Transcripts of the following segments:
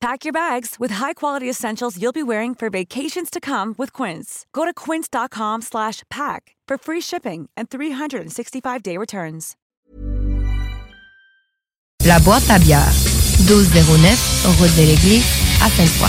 Pack your bags with high-quality essentials you'll be wearing for vacations to come with Quince. Go to quince.com slash pack for free shipping and 365-day returns. La boîte à bière, 1209, route de l'église, à Sainte-Foy.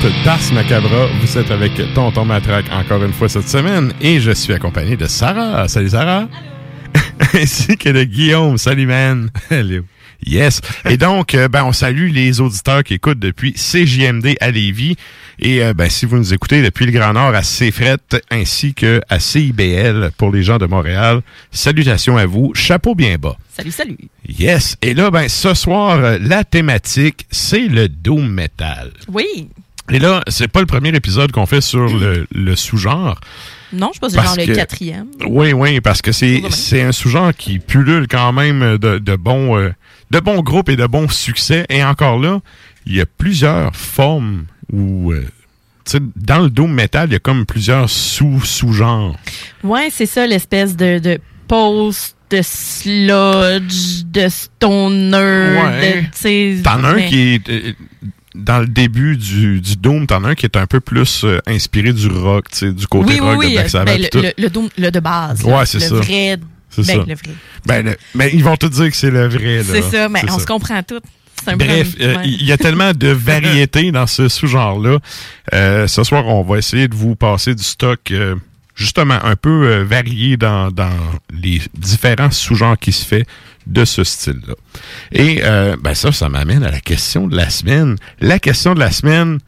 Salut 130 d'Ars Macabra, vous êtes avec Tonton Matraque encore une fois cette semaine et je suis accompagné de Sarah. Salut Sarah! Ainsi que de Guillaume. Salut man! Hello. Yes. Et donc, euh, ben, on salue les auditeurs qui écoutent depuis CJMD à Lévis. Et euh, ben, si vous nous écoutez depuis le Grand Nord à CFRET ainsi que à CIBL pour les gens de Montréal, salutations à vous. Chapeau bien bas. Salut, salut. Yes. Et là, ben, ce soir, euh, la thématique, c'est le Doom Metal. Oui. Et là, c'est pas le premier épisode qu'on fait sur le, le sous-genre. Non, je pense que c'est genre le quatrième. Oui, oui, parce que c'est un sous-genre qui pullule quand même de, de bons euh, de bons groupes et de bons succès. Et encore là, il y a plusieurs formes où euh, dans le doom metal, il y a comme plusieurs sous sous-genres. Ouais, c'est ça, l'espèce de, de post, de sludge, de stoner. Ouais. de, T'en as un qui est euh, dans le début du, du doom, t'en as un qui est un peu plus euh, inspiré du rock, tu sais, du côté Oui, rock oui. de Black euh, Sabbath. ben, et tout. le, le, le doom- le de base. Ouais, c'est le ça. Vrai, C'est ben, ça. le vrai. Ben, le- mais ils vont te dire que c'est le vrai. là. C'est ça, mais on ça. se comprend tout. Bref, euh, il y a tellement de variétés dans ce sous-genre-là. Euh, ce soir, on va essayer de vous passer du stock euh, justement un peu euh, varié dans, dans les différents sous-genres qui se fait de ce style-là. Et euh, ben ça, ça m'amène à la question de la semaine. La question de la semaine,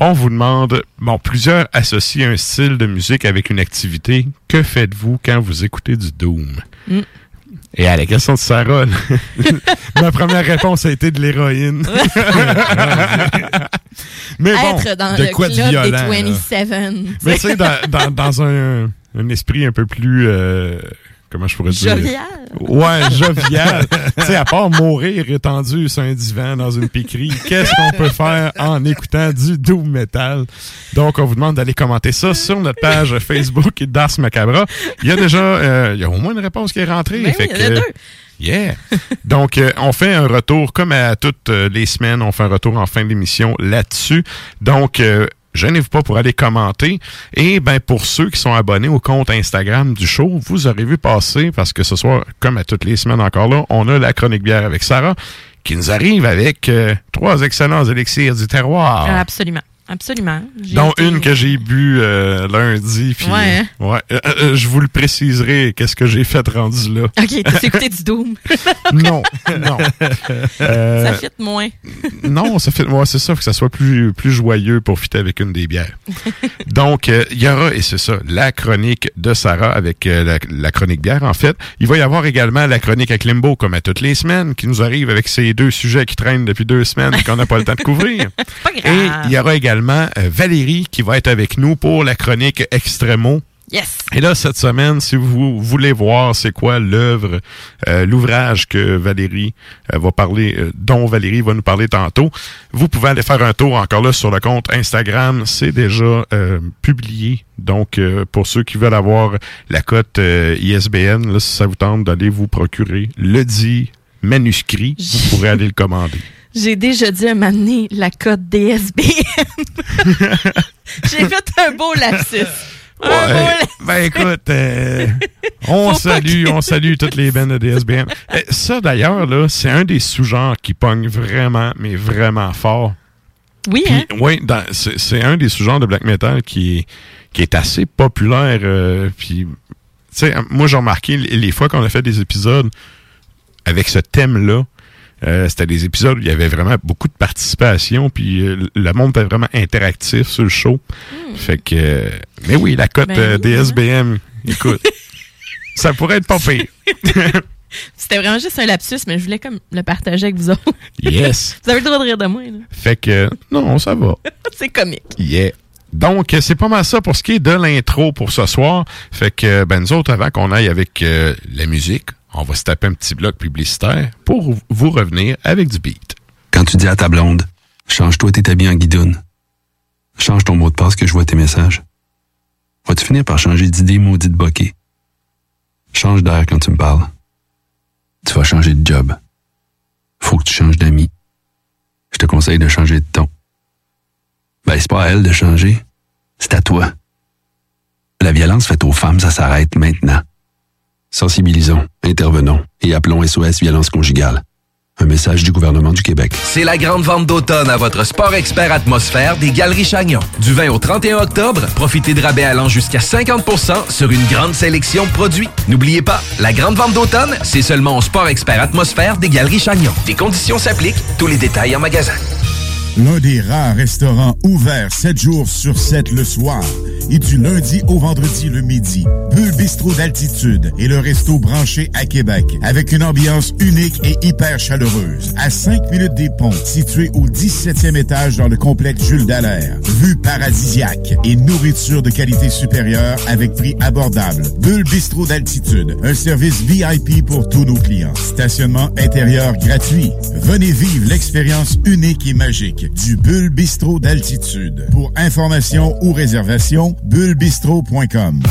on vous demande, bon, plusieurs associent un style de musique avec une activité. Que faites-vous quand vous écoutez du Doom? Mm. Et à la question de Sarah, ma première réponse a été de l'héroïne. Mais bon, Être dans de le quoi de club violent, des là? 27. Mais tu sais, dans, dans, dans un, un esprit un peu plus... euh, comment je pourrais dire? Jovial. Ouais, jovial. tu sais, à part mourir étendu sur un divan dans une piquerie, qu'est-ce qu'on peut faire en écoutant du doom metal? Donc, on vous demande d'aller commenter ça sur notre page Facebook d'Ars Macabra. Il y a déjà, euh, il y a au moins une réponse qui est rentrée. Ben oui, Fait il y en a deux. Yeah. Donc, euh, on fait un retour, comme à toutes euh, les semaines, on fait un retour en fin d'émission là-dessus. Donc, euh, gênez-vous pas pour aller commenter. Et ben pour ceux qui sont abonnés au compte Instagram du show, vous aurez vu passer, parce que ce soir, comme à toutes les semaines encore là, on a la chronique bière avec Sarah, qui nous arrive avec euh, trois excellents élixirs du terroir. Absolument. Absolument. Dont une que j'ai bu euh, lundi. Puis, ouais. Hein? ouais. Euh, euh, je vous le préciserai, qu'est-ce que j'ai fait rendu là. OK, t'as écouté du Doom. non, non. ça fit moins. non, ça fit moins. C'est ça, faut que ça soit plus, plus joyeux pour fitter avec une des bières. Donc, il y aura, et c'est ça, la chronique de Sarah avec la, la, chronique bière, en fait. Il va y avoir également la chronique avec Limbo, comme à toutes les semaines, qui nous arrive avec ces deux sujets qui traînent depuis deux semaines et qu'on n'a pas le temps de couvrir. Pas grave. Et il y aura également euh, Valérie qui va être avec nous pour la chronique Extremo. Yes. Et là, cette semaine, si vous voulez voir c'est quoi l'œuvre, euh, l'ouvrage que Valérie euh, va parler, dont Valérie va nous parler tantôt, vous pouvez aller faire un tour encore là sur le compte Instagram. C'est déjà publié. Donc, pour ceux qui veulent avoir la cote ISBN, là, si ça vous tente d'aller vous procurer le dit manuscrit, vous pourrez aller le commander. J'ai déjà dit à m'amener la cote DSBM. J'ai fait un beau lapsus. ben écoute, euh, on salue, on salue toutes les bandes de DSBM. Euh, ça d'ailleurs là, c'est un des sous-genres qui pogne vraiment, mais vraiment fort. Oui, hein? Oui, c'est un des sous-genres de black metal qui est, qui est assez populaire. Euh, puis, moi j'ai remarqué les fois qu'on a fait des épisodes avec ce thème-là, euh, c'était des épisodes où il y avait vraiment beaucoup de participation, puis euh, le monde était vraiment interactif sur le show. Hmm. Fait que, euh, mais oui, la cote ben DSBM, écoute, ça pourrait être pas pire. C'était vraiment juste un lapsus, mais je voulais comme le partager avec vous autres. Yes. vous avez le droit de rire de moi. Là. Fait que, non, ça va. c'est comique. Yeah. Donc, c'est pas mal ça pour ce qui est de l'intro pour ce soir. Fait que, ben, nous autres, avant qu'on aille avec la musique, on va se taper un petit bloc publicitaire pour vous revenir avec du beat. Quand tu dis à ta blonde, change-toi tes habits en guidoune. Change ton mot de passe que je vois tes messages. Vas-tu finir par changer d'idée maudite bokeh? Change d'air quand tu me parles. Tu vas changer de job. Faut que tu changes d'amis. Je te conseille de changer de ton. Ben, c'est pas à elle de changer. C'est à toi. La violence faite aux femmes, ça s'arrête maintenant. Sensibilisons, intervenons et appelons SOS Violence Conjugale. Un message du gouvernement du Québec. C'est la grande vente d'automne à votre Sport Expert Atmosphère des Galeries Chagnon. Du 20 au 31 octobre, profitez de rabais allant jusqu'à 50% sur une grande sélection de produits. N'oubliez pas, la grande vente d'automne, c'est seulement au Sport Expert Atmosphère des Galeries Chagnon. Des conditions s'appliquent, tous les détails en magasin. L'un des rares restaurants ouverts 7 jours sur 7 le soir et du lundi au vendredi le midi. Bulle Bistrot d'altitude et le resto branché à Québec avec une ambiance unique et hyper chaleureuse. À 5 minutes des ponts, situé au 17e étage dans le complexe Jules Dallaire. Vue paradisiaque et nourriture de qualité supérieure avec prix abordable. Bulle Bistrot d'altitude, un service VIP pour tous nos clients. Stationnement intérieur gratuit. Venez vivre l'expérience unique et magique du Bulle Bistrot d'altitude. Pour information ou réservation, bullebistro.com.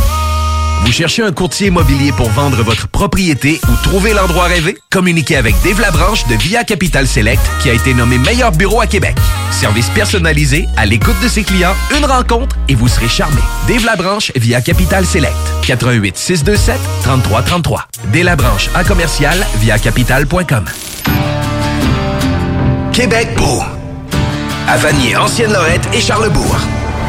Vous cherchez un courtier immobilier pour vendre votre propriété ou trouver l'endroit rêvé? Communiquez avec Dave Labranche de Via Capital Select qui a été nommé meilleur bureau à Québec. Service personnalisé, à l'écoute de ses clients, une rencontre et vous serez charmé. Dave Labranche via Capital Select. 88 627 3333. Dave Labranche à commercial via capital.com. Québec beau à Vanier, Ancienne-Lorette et Charlebourg.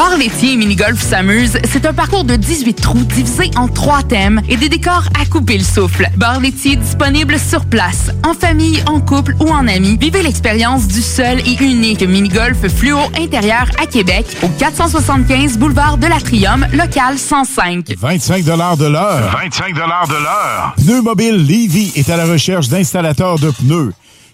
Bar laitier et mini-golf s'amuse, c'est un parcours de 18 trous divisé en trois thèmes et des décors à couper le souffle. Bar laitier disponible sur place, en famille, en couple ou en amis. Vivez l'expérience du seul et unique mini-golf fluo intérieur à Québec au 475 boulevard de l'Atrium, local 105. 25 de l'heure. 25 de l'heure. Pneu Mobile Levy est à la recherche d'installateurs de pneus.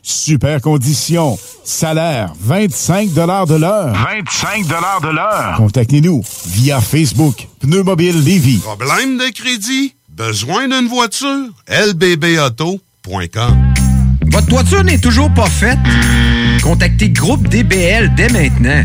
Super conditions. Salaire 25 de l'heure. 25 de l'heure. Contactez-nous via Facebook. Pneu Mobile Levy. Problème de crédit? Besoin d'une voiture? lbbauto.com Votre toiture n'est toujours pas faite? Contactez Groupe DBL dès maintenant.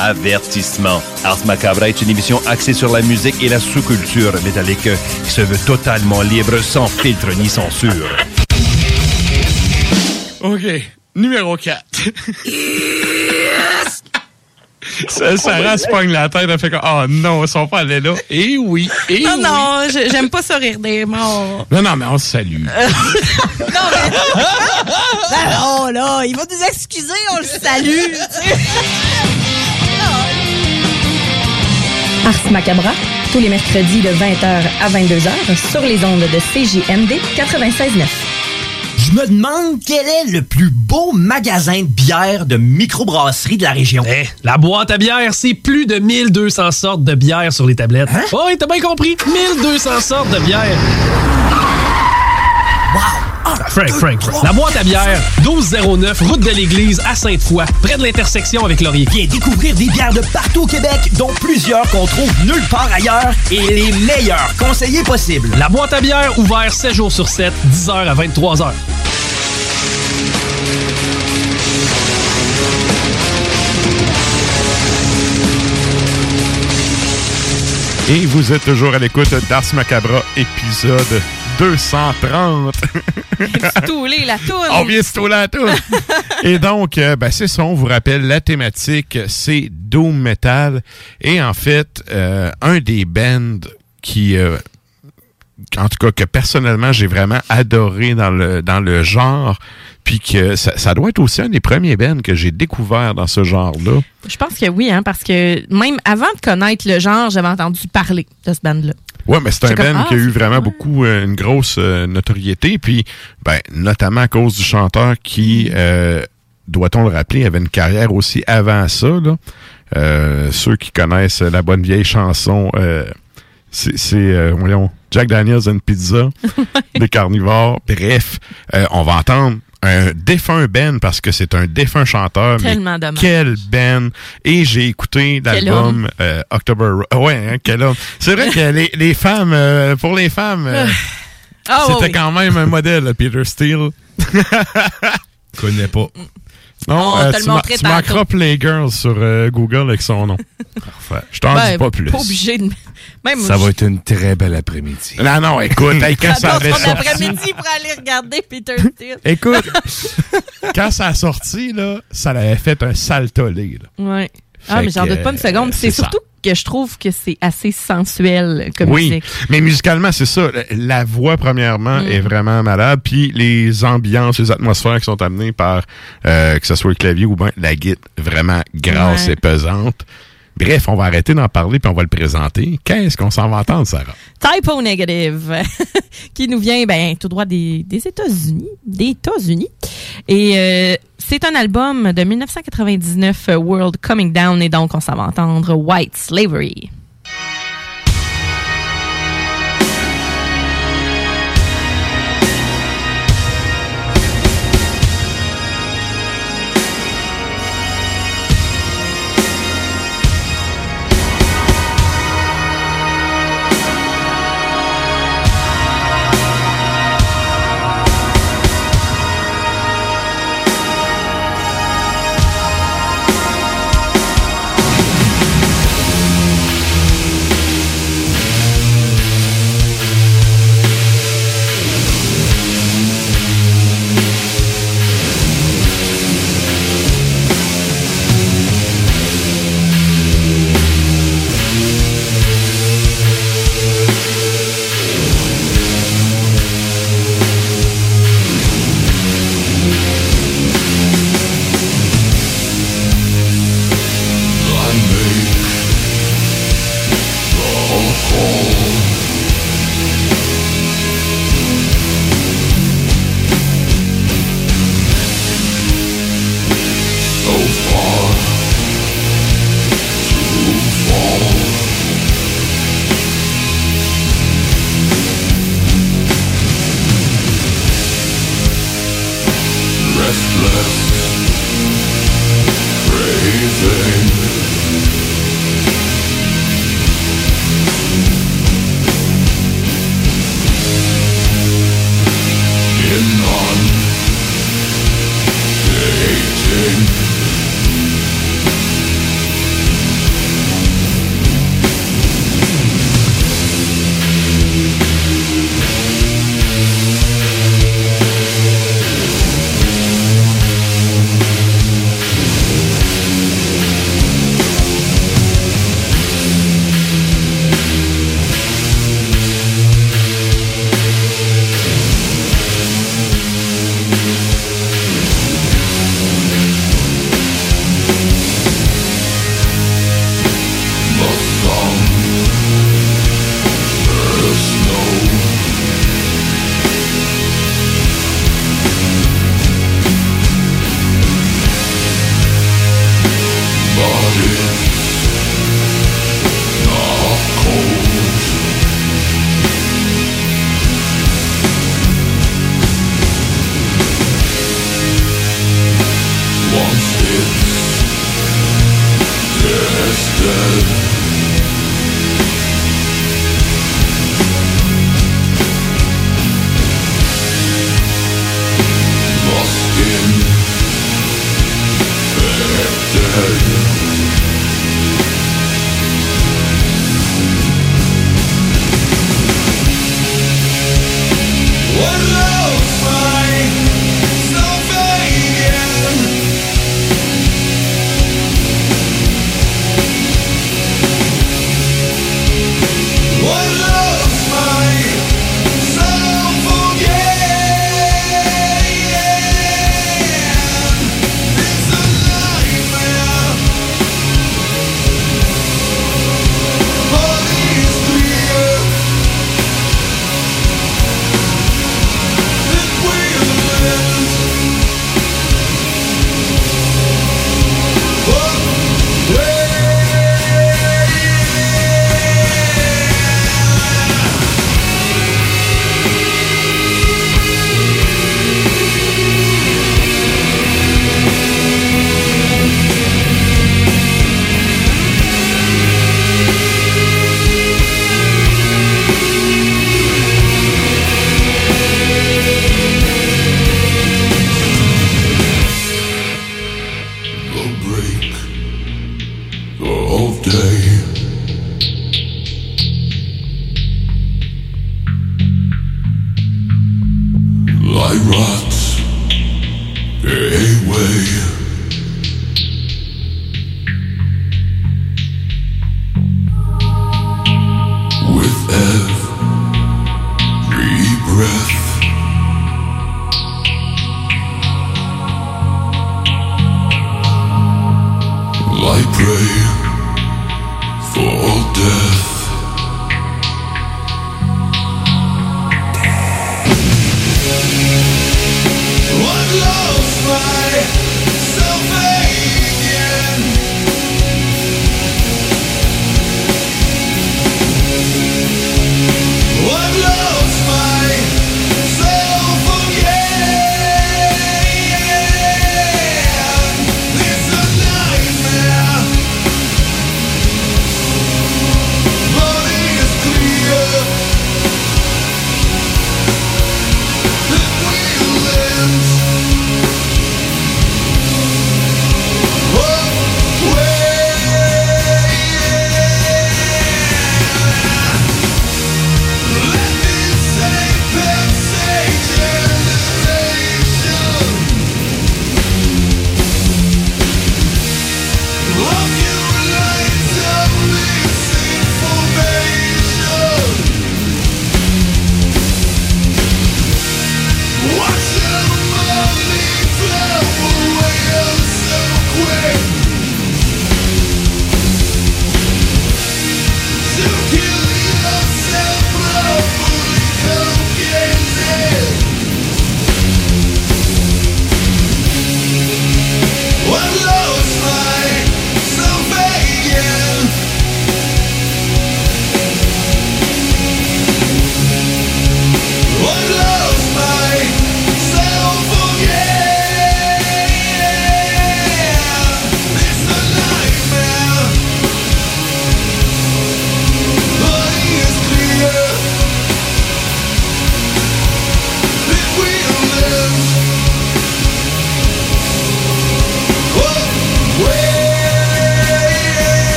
Avertissement. Ars Macabra est une émission axée sur la musique et la sous-culture métallique qui se veut totalement libre, sans filtre ni censure. OK. Numéro 4. Ça, Sarah se pogne la tête, elle fait comme, oh non, ils sont pas allés là. Et oui, et non, oui. non, j'aime pas ça rire des morts. Non, non, mais on se salue. Oh là, il va nous excuser, on le salue. Ars Macabra, tous les mercredis de 20h à 22h sur les ondes de CJMD 96.9. Je me demande quel est le plus beau magasin de bière de microbrasserie de la région. Eh, la boîte à bière, c'est plus de 1200 sortes de bière sur les tablettes. Hein? Oh, oui, t'as bien compris. 1200 sortes de bière. Frank, Frank, Frank. La boîte à bière, 1209, route de l'église à Sainte-Foy, près de l'intersection avec Laurier. Viens découvrir des bières de partout au Québec, dont plusieurs qu'on trouve nulle part ailleurs et les meilleurs conseillers possibles. La boîte à bière, ouvert 7 jours sur 7, 10h à 23h. Et vous êtes toujours à l'écoute d'Ars Macabra, épisode 230. Stouler la toune. On vient se touler à tout. Et donc, euh, ben, c'est ça, on vous rappelle, la thématique, c'est Doom Metal. Et en fait, euh, un des bands qui, euh, en tout cas, que personnellement, j'ai vraiment adoré dans le, dans le genre, puis que ça, ça doit être aussi un des premiers bands que j'ai découvert dans ce genre-là. Je pense que oui, hein, parce que même avant de connaître le genre, j'avais entendu parler de ce band-là. Ouais, mais c'est un band comme, qui a ah, eu vraiment beaucoup, euh, une grosse euh, notoriété, puis ben, notamment à cause du chanteur qui, euh, doit-on le rappeler, avait une carrière aussi avant ça. Là. Euh, ceux qui connaissent la bonne vieille chanson, euh, c'est, euh, Jack Daniels and Pizza, des carnivores. Bref, euh, on va entendre un défunt Ben parce que c'est un défunt chanteur. mais Tellement dommage. Quel Ben! Et j'ai écouté l'album euh, October... Ro- Ouais, hein, quel homme. C'est vrai que les, les femmes, euh, pour les femmes, euh, Ah, c'était ouais, oui. quand même un modèle, Peter Steele. Connais pas. Non, On euh, te le tu, ma- montrait tu. Playgirl sur euh, Google avec son nom. Parfait. Je t'en Ben, dis pas plus. Pas obligé de. Même Ça va être une très belle après-midi. Non, non, écoute, hey, quand ça avait J'adore son sorti... après-midi pour aller regarder Peter Steele. Écoute, quand ça a sorti, là, ça l'avait fait un sale tollé. Ouais. Ah, mais j'en doute pas une seconde. euh, C'est c'est surtout que je trouve que c'est assez sensuel comme oui, musique. mais musicalement, c'est ça. La- voix, premièrement, Mm. est vraiment malade. Puis les ambiances, les atmosphères qui sont amenées par, euh, que ce soit le clavier ou bien la guitare, vraiment grasse Ouais. et pesante. Bref, on va arrêter d'en parler puis on va le présenter. Qu'est-ce qu'on s'en va entendre, Sarah? Typo Negative, qui nous vient ben, tout droit des, des États-Unis. Des États-Unis. Et euh, c'est un album de 1999, euh, World Coming Down, et donc on s'en va entendre White Slavery.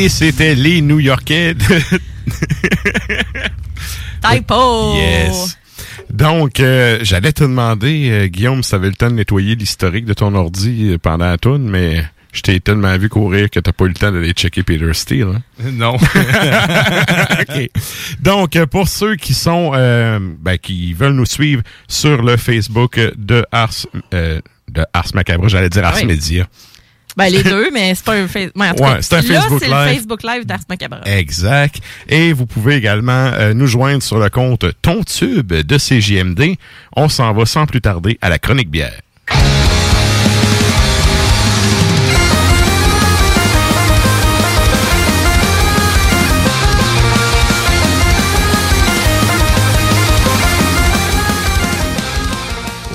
Et c'était les New-Yorkais de... Typo! Yes! Donc, euh, j'allais te demander, euh, Guillaume, si tu avais le temps de nettoyer l'historique de ton ordi euh, pendant la tourne, mais je t'ai tellement vu courir que t'as pas eu le temps d'aller checker Peter Steele. hein? Non. OK. Donc, pour ceux qui sont, euh, ben, qui veulent nous suivre sur le Facebook de Ars, euh, de Ars Macabre, j'allais dire Ars Oui. Media. Ben, les deux, mais c'est pas un en tout Ouais, cas, c'est un là, Facebook c'est le Live. Facebook Live d'Ars Macabre. Exact. Et vous pouvez également euh, nous joindre sur le compte TonTube de CJMD. On s'en va sans plus tarder à la chronique bière.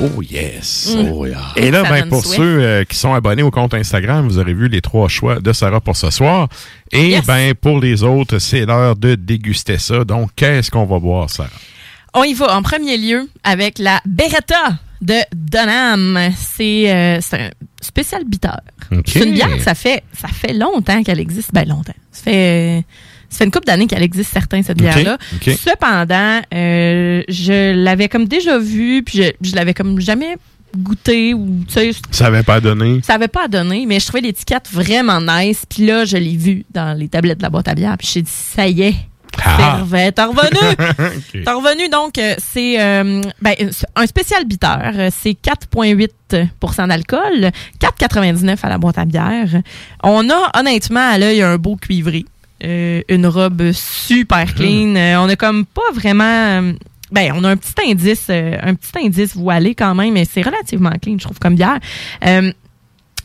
Oh yes. Mm. Oh yeah. Et là, ben, pour ceux euh, qui sont abonnés au compte Instagram, vous aurez vu les trois choix de Sarah pour ce soir. Et Yes. ben pour les autres, c'est l'heure de déguster ça. Donc, qu'est-ce qu'on va boire, Sarah? On y va en premier lieu avec la Beretta de Donham. C'est euh, c'est un spécial bitter. Ok. C'est une bière que ça fait, ça fait longtemps qu'elle existe. Ben longtemps. Ça fait, ça fait une couple d'années qu'elle existe, certains, cette bière-là. Cependant, euh, je l'avais comme déjà vue, puis je, je l'avais comme jamais goûté ou, tu sais, Ça avait pas donné. ça avait pas à donner, mais je trouvais l'étiquette vraiment nice. Puis là, je l'ai vue dans les tablettes de la boîte à bière. Puis j'ai dit, ça y est. Ah. T'es revenu! T'es revenu, donc, euh, c'est euh, ben, c'est un spécial bitter. C'est 4,8% d'alcool, 4,99 à la boîte à bière. On a, honnêtement, à l'œil, un beau cuivré. Euh, une robe super clean. Euh, on a comme pas vraiment... euh, ben, on a un petit indice, un petit indice voilé quand même, mais c'est relativement clean, je trouve, comme bière.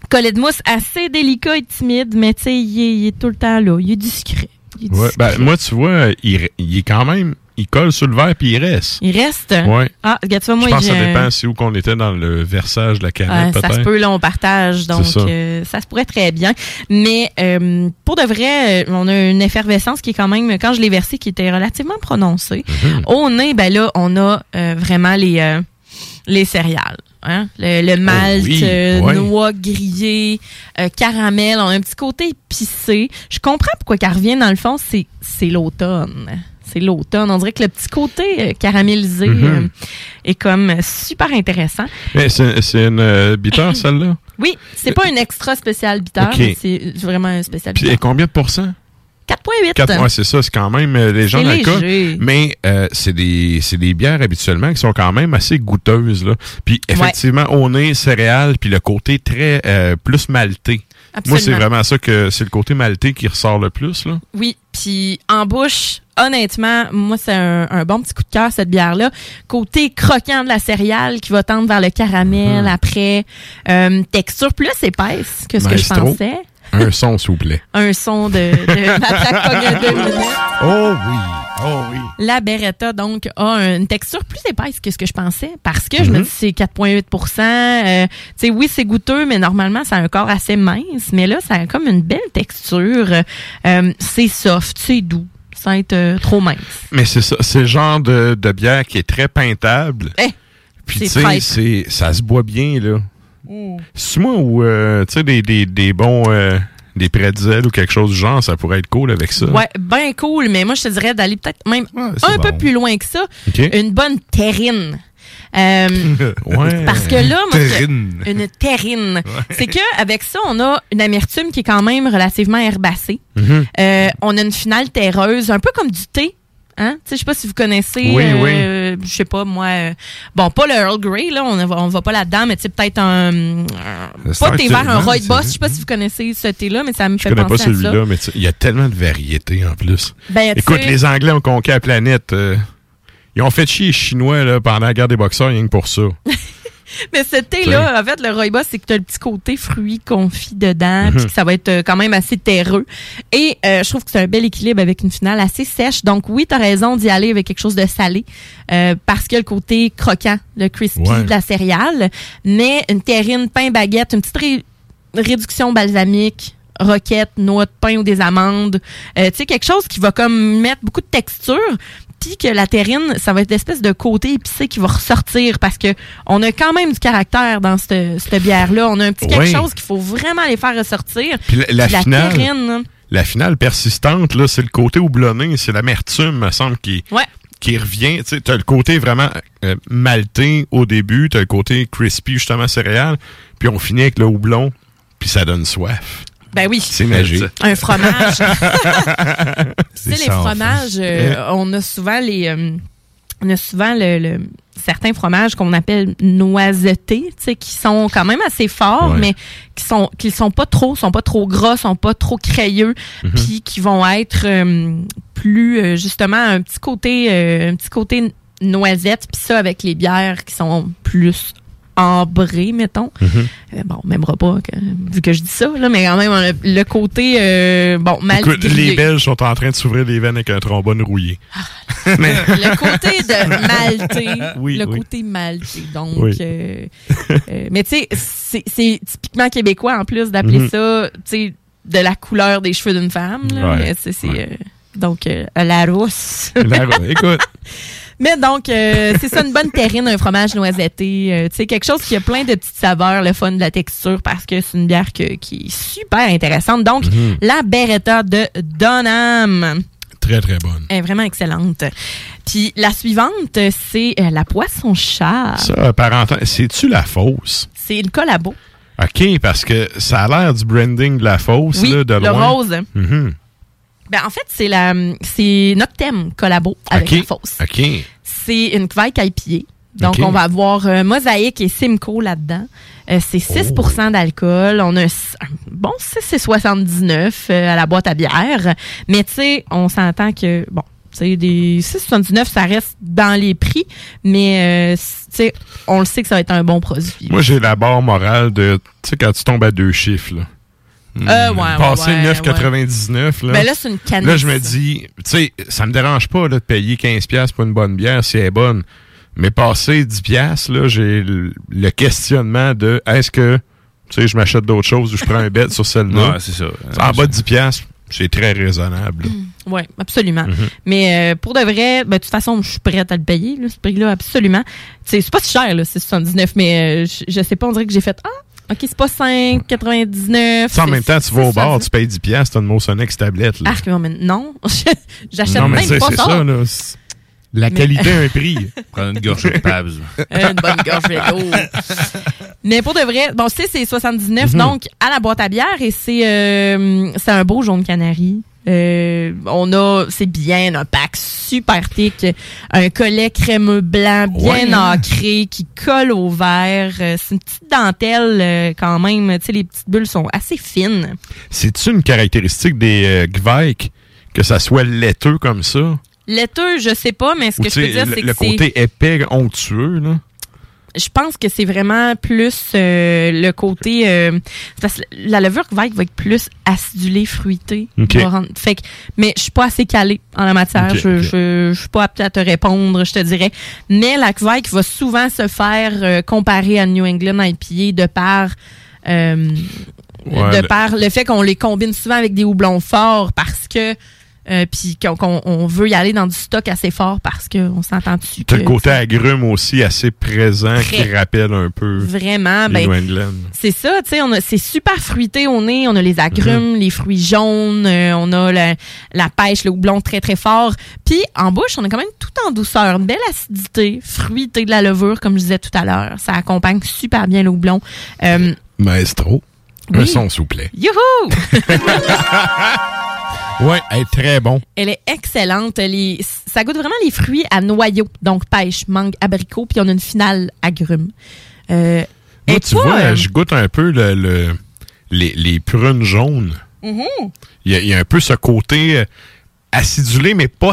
Collet de mousse assez délicat et timide, mais tu sais, il est, il est tout le temps là. Il est discret. Ouais, ben, moi, tu vois, il est quand même. Il colle sur le verre puis il reste. Il reste? Ouais. Ah, regarde, tu vois, moi, Je pense que ça dépend si où qu'on était dans le versage de la canette, ça se peut, là, on partage. Donc, ça. euh, ça se pourrait très bien. Mais euh, pour de vrai, euh, on a une effervescence qui est quand même, quand je l'ai versé, qui était relativement prononcée. Mhm. Au nez, ben là, on a euh, vraiment les, les céréales. Hein? Le, le malt, Oh oui, euh, ouais. noix grillées, euh, caramel. On a un petit côté épicé. Je comprends pourquoi qu'elle revient, dans le fond, c'est l'automne. C'est l'automne. On dirait que le petit côté euh, caramélisé Mhm. euh, est comme super intéressant. Mais c'est une euh, bitter, celle-là? Oui, c'est pas une extra spécial bitter, Ok. mais c'est vraiment un spécial bitter. et combien de pourcents? 4,8. Quatre- ouais, c'est ça, c'est quand même euh, les gens d'alcool. Mais euh, c'est des c'est des bières habituellement qui sont quand même assez goûteuses là. Puis effectivement au nez céréales puis le côté très euh, plus Moi c'est vraiment ça que c'est le côté maltais qui ressort le plus là. Oui, puis en bouche, honnêtement, moi, c'est un, un bon petit coup de cœur, cette bière-là. Côté croquant de la céréale qui va tendre vers le caramel après. Euh, texture plus épaisse que ce que je pensais. Un son s'il vous plaît. Un son de, de deux minutes. Oh oui, oh oui. La Beretta, donc, a une texture plus épaisse que ce que je pensais parce que je me Mhm. dis c'est 4,8% euh, Tu sais, oui, c'est goûteux, mais normalement, ça a un corps assez mince. Mais là, ça a comme une belle texture. Euh, c'est soft, c'est doux, sans être euh, trop mince. Mais c'est ça, c'est le genre de, de bière qui est très peintable. Eh, Puis tu sais, ça se boit bien là. Mm. C'est moi ou euh, tu sais des, des, des bons euh, des pretzels ou quelque chose du genre, ça pourrait être cool avec ça. Ouais, ben cool, mais moi, je te dirais d'aller peut-être même un peu plus loin que ça. Une bonne terrine. Euh, Ouais. Parce que là, moi, Terrine. une terrine. C'est que avec ça, on a une amertume qui est quand même relativement herbacée. Mhm. Euh, on a une finale terreuse, un peu comme du thé. Hein? Je sais pas si vous connaissez, Oui, euh, je sais pas moi, euh, bon pas le Earl Grey là, on va, on va pas là-dedans, mais tu sais peut-être un, pas thé vert, un Rooibos, c'est- je sais pas si vous connaissez ce thé-là, mais ça me Je fait connais pas penser à ça. celui-là, mais il y a tellement de variétés en plus. Ben, Écoute, les Anglais ont conquis la planète. euh, ils ont fait chier les Chinois là, pendant la guerre des boxeurs rien que pour ça. Mais ce thé-là, en fait, le rooibos, c'est que tu as le petit côté fruit confit dedans, Mhm. puis que ça va être euh, quand même assez terreux. Et euh, je trouve que c'est un bel équilibre avec une finale assez sèche. Donc oui, tu as raison d'y aller avec quelque chose de salé, euh, parce qu'il y a le côté croquant, le crispy Ouais. de la céréale. Mais une terrine, pain, baguette, une petite ré- réduction balsamique, roquette, noix de pain ou des amandes. Euh, tu sais, quelque chose qui va comme mettre beaucoup de texture, Puis que la terrine, ça va être l'espèce de côté épicé qui va ressortir parce que on a quand même du caractère dans cette, cette bière-là. On a un petit quelque Oui. chose qu'il faut vraiment les faire ressortir. Puis la, la finale, terrine, la finale persistante, là, c'est le côté houblonné, c'est l'amertume, me semble, qui, Ouais. qui revient. Tu t'as le côté vraiment euh, maltais au début, t'as le côté crispy, justement, céréales, puis on finit avec le houblon, puis ça donne soif. Ben oui. C'est magique. Un fromage. tu sais, les fromages, euh, on a souvent les. euh, on a souvent le, le- certains fromages qu'on appelle noisettés, tu sais, qui sont quand même assez forts, Ouais. mais qui sont qui sont pas trop, sont pas trop gras, sont pas trop crayeux, Mhm. puis qui vont être euh, plus justement un petit côté un petit côté noisette, puis ça avec les bières qui sont plus ambrées, mettons. Euh, bon, même pas que- vu que je dis ça, là, mais quand même, on a le côté, euh, bon, mal Écoute, les Belges sont en train de s'ouvrir les veines avec un trombone rouillé. Mais- le côté de malté. Oui, le oui. côté malté. Donc, Oui. euh, mais tu sais, c'est- typiquement québécois en plus d'appeler Mhm. ça, tu sais, de la couleur des cheveux d'une femme. là. Ouais. Mais c'est, c'est, donc, la rousse. La- écoute, Mais donc, euh, c'est ça, une bonne terrine, un fromage noisetté. euh, tu sais, quelque chose qui a plein de petites saveurs, le fun de la texture, parce que c'est une bière que- qui est super intéressante. Donc, Mhm. la Beretta de Donham très, très bonne. est vraiment excellente. Puis la suivante, c'est euh, la Poisson Chat. Ça, parenthèse, c'est-tu la fausse? C'est une collabo. OK, parce que ça a l'air du branding de la fausse, Oui, là, de le loin. rose. Mhm. Ben, en fait, c'est la, c'est Noctem collabo avec OK. la fausse. OK. C'est une Kvike IPA. Donc, on va avoir euh, Mosaïque et Simcoe là-dedans. Euh, c'est 6 Oh. d'alcool. On a un bon 6,79 euh, à la boîte à bière. Mais tu sais, on s'entend que, bon, tu sais, des 6,79, ça reste dans les prix. Mais, euh, tu sais, on le sait que ça va être un bon produit. Moi, j'ai la barre morale de, tu sais, quand tu tombes à deux chiffres, là. Euh, ouais, ouais, Passer ouais, 9,99, là. Ben là, c'est une canisse. Là, je me dis, tu sais, ça me dérange pas, là, de payer 15$ pour une bonne bière si elle est bonne. Mais passer 10$, là, j'ai le questionnement de, est-ce que, tu sais, je m'achète d'autres choses ou je prends un bet sur celle-là? Ouais, c'est ça. En bas de 10$, c'est très raisonnable. Oui, absolument. Mhm. Mais euh, pour de vrai, ben, de toute façon, je suis prête à le payer, là, ce prix-là, absolument. Tu sais, C'est pas si cher, là, c'est 79, mais euh, je, je sais pas, on dirait que j'ai fait Ah, OK, c'est pas 5,99. Tu sais, en c'est- même temps, tu vas au bar, tu payes 10$, t'as une Mosonex tablette, là. Arc, mais non, j'achète mais même pas c'est ça. ça, là. C'est- La Mais- qualité a un prix. Prendre une gorgée de Pabs. Une bonne gorgée d'eau. Mais pour de vrai, bon, c'est c'est 79, Mhm. donc à la boîte à bière et c'est euh, c'est un beau jaune canari. Euh, on a, c'est bien un pack super thick, un collet crémeux blanc bien Ouais, hein? ancré qui colle au verre. Euh, C'est une petite dentelle euh, quand même. Tu sais, les petites bulles sont assez fines. C'est-tu une caractéristique des euh, Gvike que ça soit laiteux comme ça? Laiteux, je sais pas, mais ce Ou que je peux dire, c'est que le c'est... côté épais, onctueux, là? Je pense que c'est vraiment plus euh, le côté euh, parce que la levure Kvike va être plus acidulée fruitée. Ok. Va rendre- fait que mais je suis pas assez calée en la matière. Je, je, je suis pas apte à te répondre je te dirais. Mais la Kvike va souvent se faire euh, comparer à New England IPA de par euh, Ouais, de le- par le fait qu'on les combine souvent avec des houblons forts parce que euh, puis qu'on qu'on- on veut y aller dans du stock assez fort parce qu'on s'entend dessus T'as le côté agrume aussi assez présent qui rappelle un peu Vraiment, les ben. C'est ça, tu sais, c'est super fruité au nez, on a les agrumes, les fruits jaunes, euh, on a la, la pêche, le houblon très très fort. Puis en bouche, on a quand même tout en douceur, une belle acidité, fruité de la levure comme je disais tout à l'heure. Ça accompagne super bien le houblon. Euh, Maestro, un son, s'il vous plaît. youhou! Ouais, elle est très bon. Elle est excellente. Les, ça goûte vraiment les fruits à noyau, donc pêche, mangue, abricot, puis on a une finale agrume. Euh, Moi, tu pas, vois, euh, je goûte un peu le, le- les, les prunes jaunes. mhm. Il y, a, il y a un peu ce côté euh, acidulé, mais pas,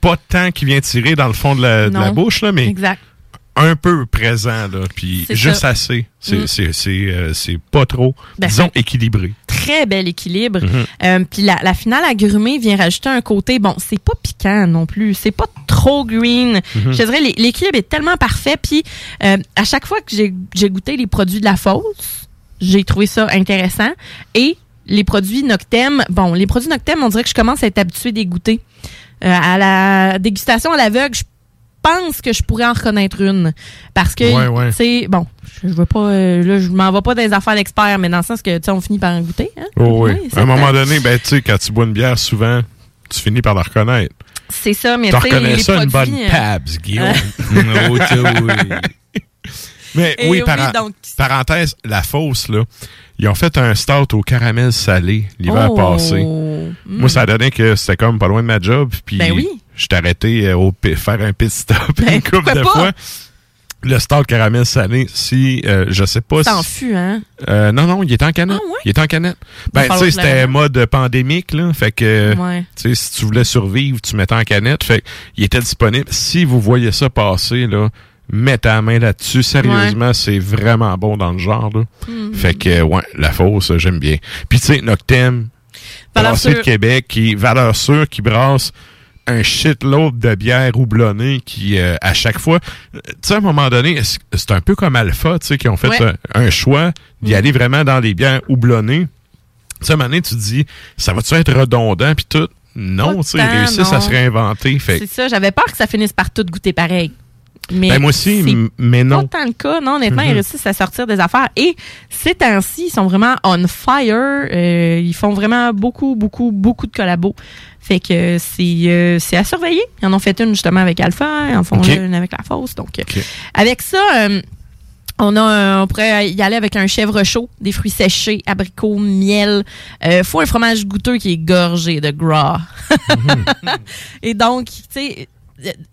pas tant qui vient tirer dans le fond de la, de la bouche, là, mais Exact. Un peu présent, là, puis juste ça. assez. C'est Mm. c'est- c'est, euh, c'est pas trop, Ben, disons, équilibré. très bel équilibre. Mhm. Euh, Puis la, la finale agrumée vient rajouter un côté, bon, c'est pas piquant non plus, c'est pas trop green. Mhm. Je te dirais, l'é- l'équilibre est tellement parfait. Puis euh, à chaque fois que j'ai j'ai goûté les produits de la fosse, j'ai trouvé ça intéressant. Et les produits Noctem, bon, les produits Noctem, on dirait que je commence à être habituée des goûter. Euh, à la dégustation à l'aveugle, je pense que je pourrais en reconnaître une. Parce que, Ouais, ouais. tu sais, bon, je veux pas, euh, là, je m'en vais pas dans les affaires d'experts, mais dans le sens que, tu sais, on finit par en goûter. Hein? Oh, oui. Oui, à un moment donné, ben, tu sais, quand tu bois une bière, souvent, tu finis par la reconnaître. C'est ça, mais Tu reconnais les ça, une bonne euh, Pabs, Guillaume. Oh, oui. Mais Et oui, donc- parenthèse, la fausse, là, ils ont fait un stout au caramel salé l'hiver Oh. passé. Mm. Moi, ça a donné que c'était comme pas loin de ma job, puis Ben oui. Je t'ai arrêté euh, au faire un pit stop Ben, une couple de pas? fois. Le stout caramel salé, si, euh, je sais pas T'en si... fus, hein? Euh, non, non, il était en canette. Il était en canette. Ben, tu sais, c'était mode pandémique, là. Fait que, Ouais. tu sais, si tu voulais survivre, tu mettais en canette. Fait il était disponible. Si vous voyez ça passer, là, mettez la main là-dessus. Sérieusement, c'est vraiment bon dans le genre, là. Mhm. Fait que, ouais, la fausse, j'aime bien. Puis, tu sais, Noctem, brassée de. Québec, qui, valeur sûre, qui brasse un shitload de bière houblonnée qui, euh, à chaque fois, euh, tu sais, à un moment donné, c'est un peu comme Alpha, tu sais, qui ont fait Ouais. un, un choix d'y Mm. aller vraiment dans les bières houblonnées. Tu sais, à un moment donné, tu te dis, ça va-tu être redondant, puis tout? Non, tu sais, ils réussissent non. à se réinventer. Fait C'est ça, j'avais peur que ça finisse par tout goûter pareil. Mais ben, moi aussi, mais non. pas tant le cas. Non, honnêtement, Mhm. ils réussissent à sortir des affaires. Et ces temps-ci, ils sont vraiment on fire. Euh, ils font vraiment beaucoup, beaucoup, beaucoup de collabos. Fait que c'est euh, c'est à surveiller. Ils en ont fait une justement avec Alpha, ils en font une avec la Fosse. Donc, euh, avec ça, euh, on, a, on pourrait y aller avec un chèvre chaud, des fruits séchés, abricots, miel. Euh, faut un fromage goûteux qui est gorgé de gras. Et donc, tu sais,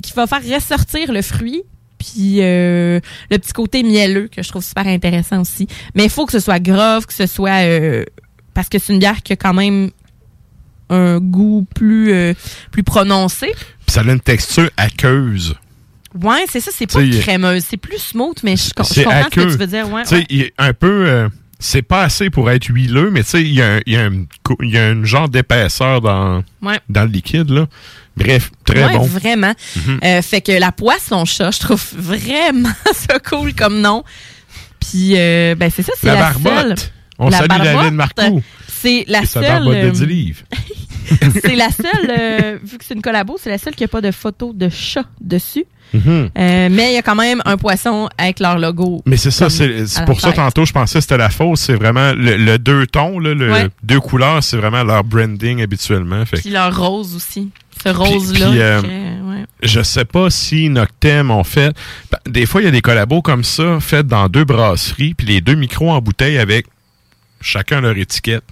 qui va faire ressortir le fruit. Puis euh, le petit côté mielleux que je trouve super intéressant aussi. Mais il faut que ce soit grave, que ce soit... euh, parce que c'est une bière qui a quand même un goût plus, euh, plus prononcé. Puis ça a une texture aqueuse. Ouais, c'est ça, c'est pas crémeuse. C'est plus smooth, mais je, je comprends ce aqueux. que tu veux dire. Ouais, Tu sais, ouais. un peu... euh, c'est pas assez pour être huileux, mais tu sais, il y a, y a a genre d'épaisseur dans, Ouais. dans le liquide, là. Bref, très Ouais, bon. vraiment. Mhm. Euh, fait que la poisson chat, je trouve vraiment ça cool comme nom. Puis, euh, ben c'est ça, c'est La la, barbotte. seule. On salue barbotte, Laline Marcoux. C'est la Et sa seule. barbotte de euh, 10 livres. c'est la seule, euh, vu que c'est une collabo, c'est la seule qui n'a pas de photo de chat dessus. Mhm. Euh, mais il y a quand même un poisson avec leur logo. Mais c'est ça, c'est pour ça tantôt je pensais que c'était la fausse. C'est vraiment le, le deux tons, là, le Ouais. deux couleurs, c'est vraiment leur branding habituellement. Fait Puis leur rose aussi. Ce rose-là. euh, ouais. je sais pas si Noctem ont fait. Des fois, il y a des collabos comme ça, faits dans deux brasseries, puis les deux micros en bouteille avec chacun leur étiquette.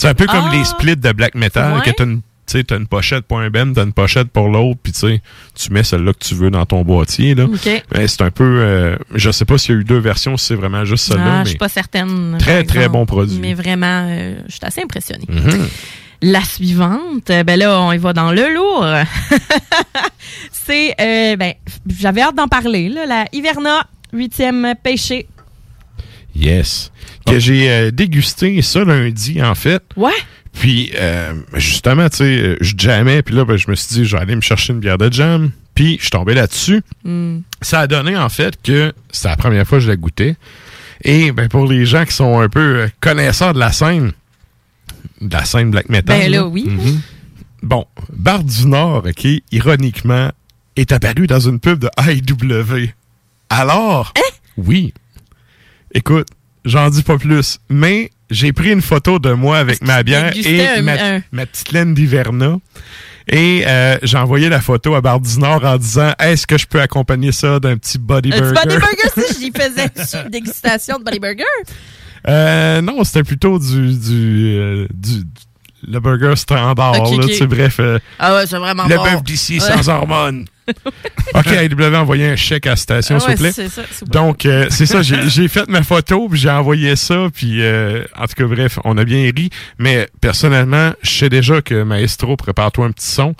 C'est un peu comme Ah! les splits de black metal, Ouais. que t'as une, tu t'as une pochette pour un ben, t'as une pochette pour l'autre, puis tu sais, tu mets celle-là que tu veux dans ton boîtier. Là. Mais c'est un peu. euh, je sais pas s'il y a eu deux versions, si c'est vraiment juste celle-là. Ah, je suis pas certaine. Très, très bon produit. Mais vraiment, euh, je suis assez impressionnée. Mhm. La suivante, ben là, on y va dans le lourd. c'est, euh, ben, j'avais hâte d'en parler, là, la Hiverna, huitième pêché. Yes. Que j'ai euh, dégusté ça lundi, en fait. Ouais. Puis, euh, justement, tu sais, euh, je jammais, puis là, ben, je me suis dit, je vais aller me chercher une bière de jam. Puis, je suis tombé là-dessus. Hmm. Ça a donné, en fait, que c'était la première fois que je la goûtais. Et, ben, pour les gens qui sont un peu connaisseurs de la scène, de la scène black metal. Ben là, oui. Mhm. Bon, Barre du Nord, OK, ironiquement, est apparu dans une pub de AEW. Alors, Hein? oui. Écoute, j'en dis pas plus, mais j'ai pris une photo de moi avec ma bière et un- ma, un- ma petite laine d'Hiverna. Et euh, j'ai envoyé la photo à Barre du Nord en disant Est-ce que je peux accompagner ça d'un petit body Un burger? petit body burger, si j'y faisais dégustation de body burger? Euh, non, c'était plutôt du, du, euh, du- le burger standard. Ok, là, ok. tu sais, bref, Ah ouais, c'est vraiment le bon. bœuf d'ici Ouais. sans hormones. OK, AEW a envoyé un chèque à la station, Ah s'il ouais, vous plaît. ça. Donc, euh, c'est ça, j'ai j'ai fait ma photo, puis j'ai envoyé ça, puis euh, en tout cas, bref, on a bien ri. Mais personnellement, je sais déjà que Maestro, prépare-toi un petit son.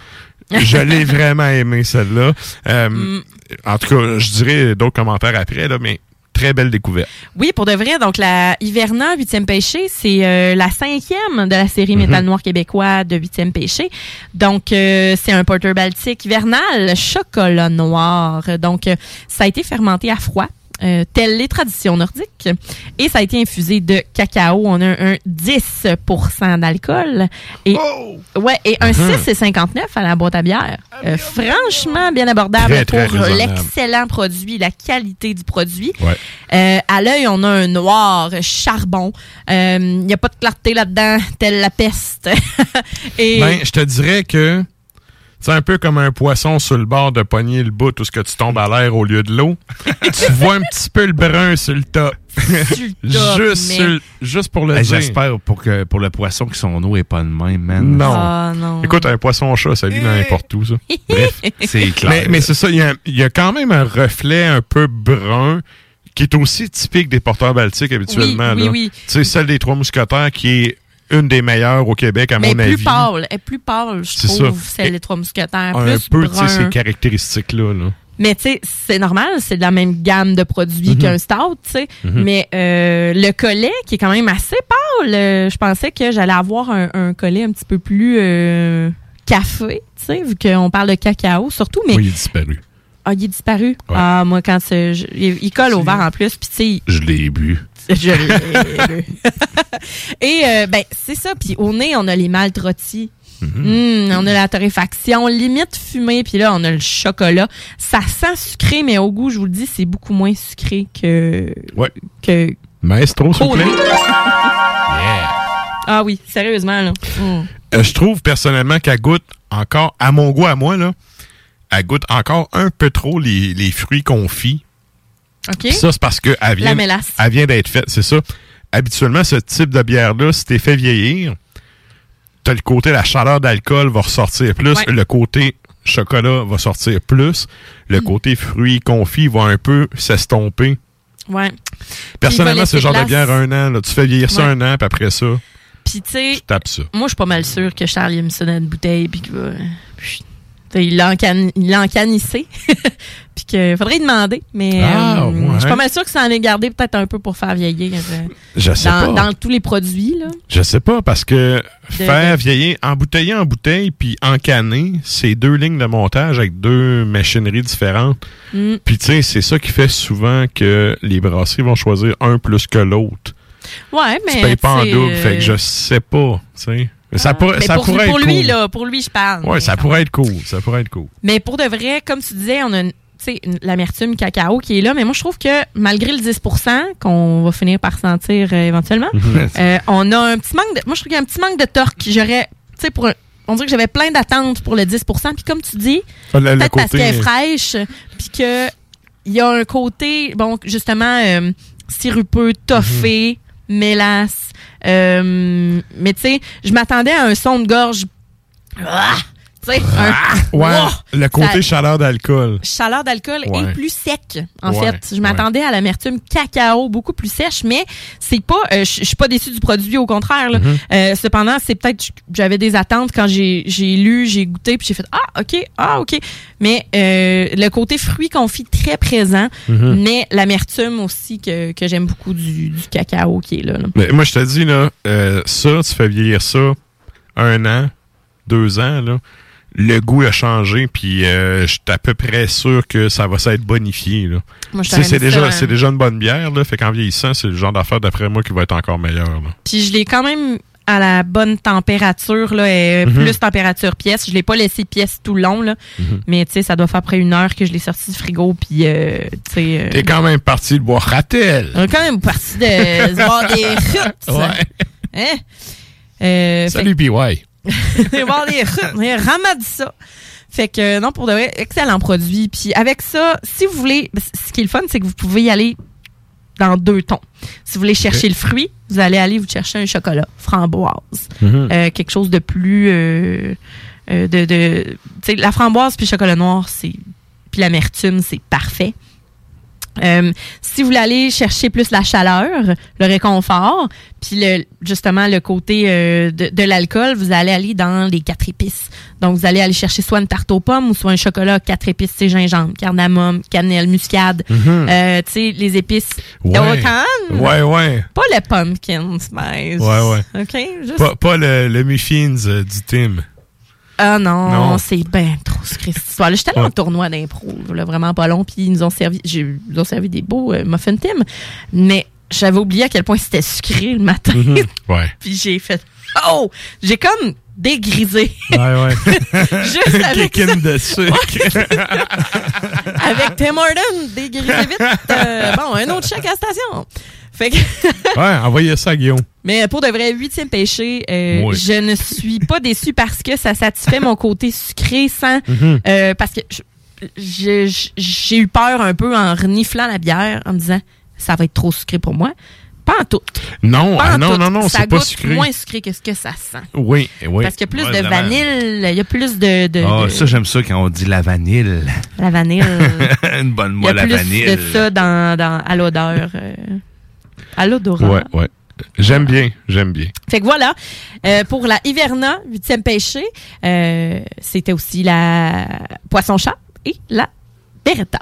Je l'ai vraiment aimé, celle-là. Euh, Mm. En tout cas, je dirais d'autres commentaires après, là, mais très belle découverte. Oui, pour de vrai. Donc, la Hiverna, huitième péché, c'est euh, la cinquième de la série Mhm. Métal Noir québécois de huitième péché. Donc, euh, c'est un porter baltique hivernal chocolat noir. Donc, euh, ça a été fermenté à froid. Euh, telles les traditions nordiques. Et ça a été infusé de cacao. On a un 10% d'alcool. Et, ouais, et un Mhm. 6,59 à la boîte à bière. Euh, franchement, bien abordable Très, très pour l'excellent produit, la qualité du produit. Ouais. Euh, à l'œil, on a un noir charbon. Il n'y a pas de clarté là-dedans, telle la peste. et Ben, je te dirais que c'est un peu comme un poisson sur le bord de pogner le bout où ce que tu tombes à l'air au lieu de l'eau. tu vois un petit peu le brun sur le top. juste, mais- sur le- juste pour le dire. J'espère pour, que, pour le poisson que son eau est pas de même, man. Non. Ah, non. Écoute, un poisson-chat, ça vit n'importe où, ça. Bref. C'est clair. Mais, mais c'est ça, il y, a, il y a quand même un reflet un peu brun qui est aussi typique des porteurs baltiques habituellement. Oui, oui. Tu sais, celle des Trois Mousquetaires qui est une des meilleures au Québec, à mais mon plus avis. pâle, elle est plus pâle, je C'est trouve, celle des trois mousquetaires. Un plus peu, tu sais, ces caractéristiques-là. Là. Mais tu sais, c'est normal, c'est de la même gamme de produits Mhm. qu'un stout, tu sais. Mhm. Mais euh, le collet, qui est quand même assez pâle, euh, je pensais que j'allais avoir un, un collet un petit peu plus euh, café, tu sais, vu qu'on parle de cacao, surtout. Mais Oui, il est disparu. ah, il est disparu? Ah, moi, quand je- il, il colle au verre en plus, puis tu sais, Je l'ai bu. Je l'ai. Et euh, ben c'est ça. Puis au nez, on a les rôtis. Mm-hmm. Hum, on a la torréfaction, limite fumée, puis là, on a le chocolat. Ça sent sucré, mais au goût, je vous le dis, c'est beaucoup moins sucré que... Ouais. que Maestro, s'il vous plaît. nez. Ah oui, sérieusement, là. Hum. Euh, je trouve personnellement qu'elle goûte encore, à mon goût, à moi, là, elle goûte encore un peu trop les, les fruits confits. OK? Puis ça, c'est parce vient, La mélasse. elle vient d'être faite, c'est ça. Habituellement, ce type de bière-là, si t'es fait vieillir, t'as le côté, la chaleur d'alcool va ressortir plus, Ouais. le côté chocolat va sortir plus, le côté fruits confits va un peu s'estomper. Ouais. Personnellement, ce genre de bière un an, là, tu fais vieillir ça un an, puis après ça, Puis tu sais, tu tapes ça. moi, je suis pas mal sûre que Charles, il me ça dans une bouteille, puis qu'il va... Chut. T'sais, Il l'a encan- encanissé. puis qu'il faudrait lui demander. Mais Ah, euh, ouais. je suis pas mal sûre que ça en est gardé peut-être un peu pour faire vieillir. euh, Je sais dans, pas. dans tous les produits, là. Je sais pas, parce que De- faire vieillir, embouteiller en bouteille puis encanner, c'est deux lignes de montage avec deux machineries différentes. Mm. Puis tu sais, c'est ça qui fait souvent que les brasseries vont choisir un plus que l'autre. Ouais, mais. tu payes pas en double, euh, fait que je sais pas, tu sais. Mais ça, pourrait- mais ça pour, pourrait pour être lui, cool. là, pour lui, je parle. Mais ça pourrait être cool, ça pourrait être cool. Mais pour de vrai, comme tu disais, on a une- l'amertume cacao qui est là. Mais moi, je trouve que malgré le 10% qu'on va finir par sentir euh, éventuellement, euh, on a un petit manque de. Moi, je trouve qu'il y a un petit manque de torque. J'aurais. Tu sais, pour. un- On dirait que j'avais plein d'attentes pour le 10% Puis comme tu dis, Ah, peut-être parce qu'elle est fraîche, puis que il y a un côté, bon, justement, euh, sirupeux, toffé, Mhm. Mélasse. Euh, mais tu sais, je m'attendais à un son de gorge. Ah! Tu sais, un. Ouais, Wow! le côté Ça- chaleur d'alcool. chaleur d'alcool Ouais. est plus sec en Ouais, fait. Je m'attendais à l'amertume cacao beaucoup plus sèche, mais c'est pas. euh, je suis pas déçue du produit, au contraire. là. Mhm. Euh, cependant, c'est peut-être j'avais des attentes quand j'ai lu, j'ai goûté, puis j'ai fait ah ok ah ok. Mais euh, le côté fruit confit très présent, Mhm. mais l'amertume aussi que, que j'aime beaucoup du, du cacao qui est là. là. Mais moi, je te dis, là, euh, ça, tu fais vieillir ça un an, deux ans, là. Le goût a changé, puis euh, je suis à peu près sûr que ça va s'être bonifié. Là. Moi, je c'est déjà, c'est déjà une bonne bière, là, fait qu'en vieillissant, c'est le genre d'affaire, d'après moi, qui va être encore meilleur. Puis je l'ai quand même à la bonne température, là, et Mhm. plus température pièce. Je l'ai pas laissé pièce tout le long, là. Mhm. Mais tu sais, ça doit faire après une heure que je l'ai sorti du frigo, puis euh, tu sais. euh, T'es quand même parti de boire Ratel. on est quand même parti de voir des chutes. Ouais. Hein? Euh, Salut, PY. fait- voir Ramade ça. Fait que non, pour de vrai, excellent produit. Puis avec ça, si vous voulez, ce qui est le fun, c'est que vous pouvez y aller dans deux tons. Si vous voulez chercher le fruit, vous allez aller vous chercher un chocolat framboise. Mhm. Euh, quelque chose de plus euh, euh, de, la framboise puis le chocolat noir c'est puis l'amertume c'est parfait. Euh, si vous voulez aller chercher plus la chaleur, le réconfort, puis le, justement le côté euh, de, de l'alcool, vous allez aller dans les quatre épices. Donc, vous allez aller chercher soit une tarte aux pommes ou soit un chocolat quatre épices, c'est gingembre, cardamome, cannelle, muscade. Mhm. Euh, tu sais, les épices Ouais. d'automne. Ouais, ouais. Pas le pumpkin spice. Ouais, ouais. OK? Juste Pas, pas le, le muffins euh, du Tim. Ah non, Non. c'est bien trop sucré cette histoire. J'étais allée en tournoi d'impro, vraiment pas long, puis ils nous ont servi, ils nous ont servi des beaux euh, muffin Tim, mais j'avais oublié à quel point c'était sucré le matin. Mhm. Ouais. puis j'ai fait oh, j'ai comme dégrisé Ouais, ouais. Juste avec ça. de sucre. avec Tim Horton, dégrisé vite. Euh, bon, un autre chèque à la station. Fait que ouais, envoyez ça à Guillaume. Mais pour de vrai, huitième péché, euh, Oui. je ne suis pas déçue parce que ça satisfait mon côté sucré sans... Mhm. euh, parce que j'ai eu peur un peu en reniflant la bière, en me disant, ça va être trop sucré pour moi. Pas en tout. Non, Pas ah en non, tout. non, non, Ça c'est pas sucré. moins sucré que ce que ça sent. Oui, oui. Parce qu'il y a plus Ouais, de vanille, il y a plus de... de- Ah, de- ça, j'aime ça quand on dit la vanille. la vanille. Une bonne Il y moelle a à plus vanille. de ça dans, dans, à l'odeur. euh, à l'odorat. Ouais, ouais. J'aime bien, j'aime bien. Fait que voilà, Euh, pour la Hiverna, huitième péché, euh, c'était aussi la poisson-chat et la Beretta.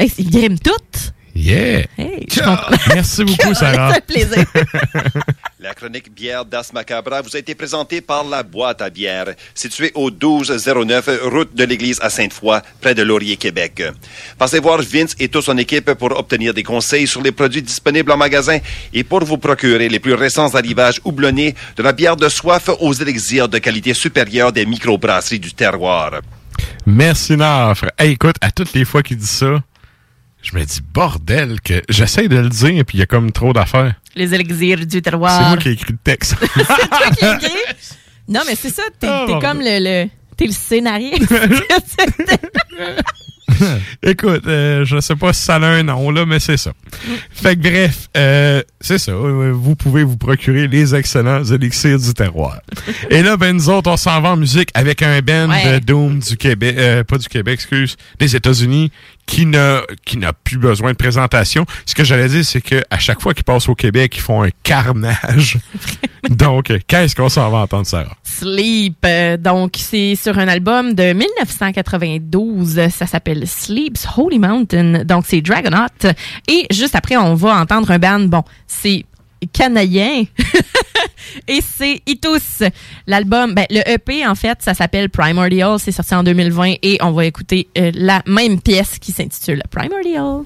Ils griment toutes. Yeah! Hey. Merci beaucoup, Sarah. C'est un plaisir. La chronique bière d'As Macabra vous a été présentée par la boîte à bière, située au 1209 route de l'église à Sainte-Foy, près de Laurier, Québec. Passez voir Vince et toute son équipe pour obtenir des conseils sur les produits disponibles en magasin et pour vous procurer les plus récents arrivages houblonnés de la bière de soif aux élixirs de qualité supérieure des microbrasseries du terroir. Merci, Nafre. Hey, écoute, à toutes les fois qu'il dit ça, je me dis, bordel, que j'essaie de le dire, puis il y a comme trop d'affaires. Les élixirs du C'est terroir. moi qui ai écrit le texte. C'est toi qui as écrit? Non, mais c'est ça, t'es bon. comme le, le- T'es le scénariste. Écoute, euh, je sais pas si ça a un nom, là, mais c'est ça. Fait que bref, euh, c'est ça. euh, Vous pouvez vous procurer les excellents élixirs du terroir. Et là, ben, nous autres, on s'en va en musique avec un band Ouais. de Doom du Québec, euh, pas du Québec, excuse, des États-Unis, qui n'a, qui n'a plus besoin de présentation. Ce que j'allais dire, c'est que à chaque fois qu'ils passent au Québec, ils font un carnage. Donc, qu'est-ce qu'on s'en va entendre, Sarah? Sleep. euh, donc, c'est sur un album de 1992. Ça s'appelle Sleep's Holy Mountain. Donc, c'est Dragonaut. Et juste après, on va entendre un band. Bon, c'est canadien. Et c'est Itus. L'album, ben, le EP, en fait, ça s'appelle Primordial. C'est sorti en 2020. Et on va écouter euh, la même pièce qui s'intitule Primordial.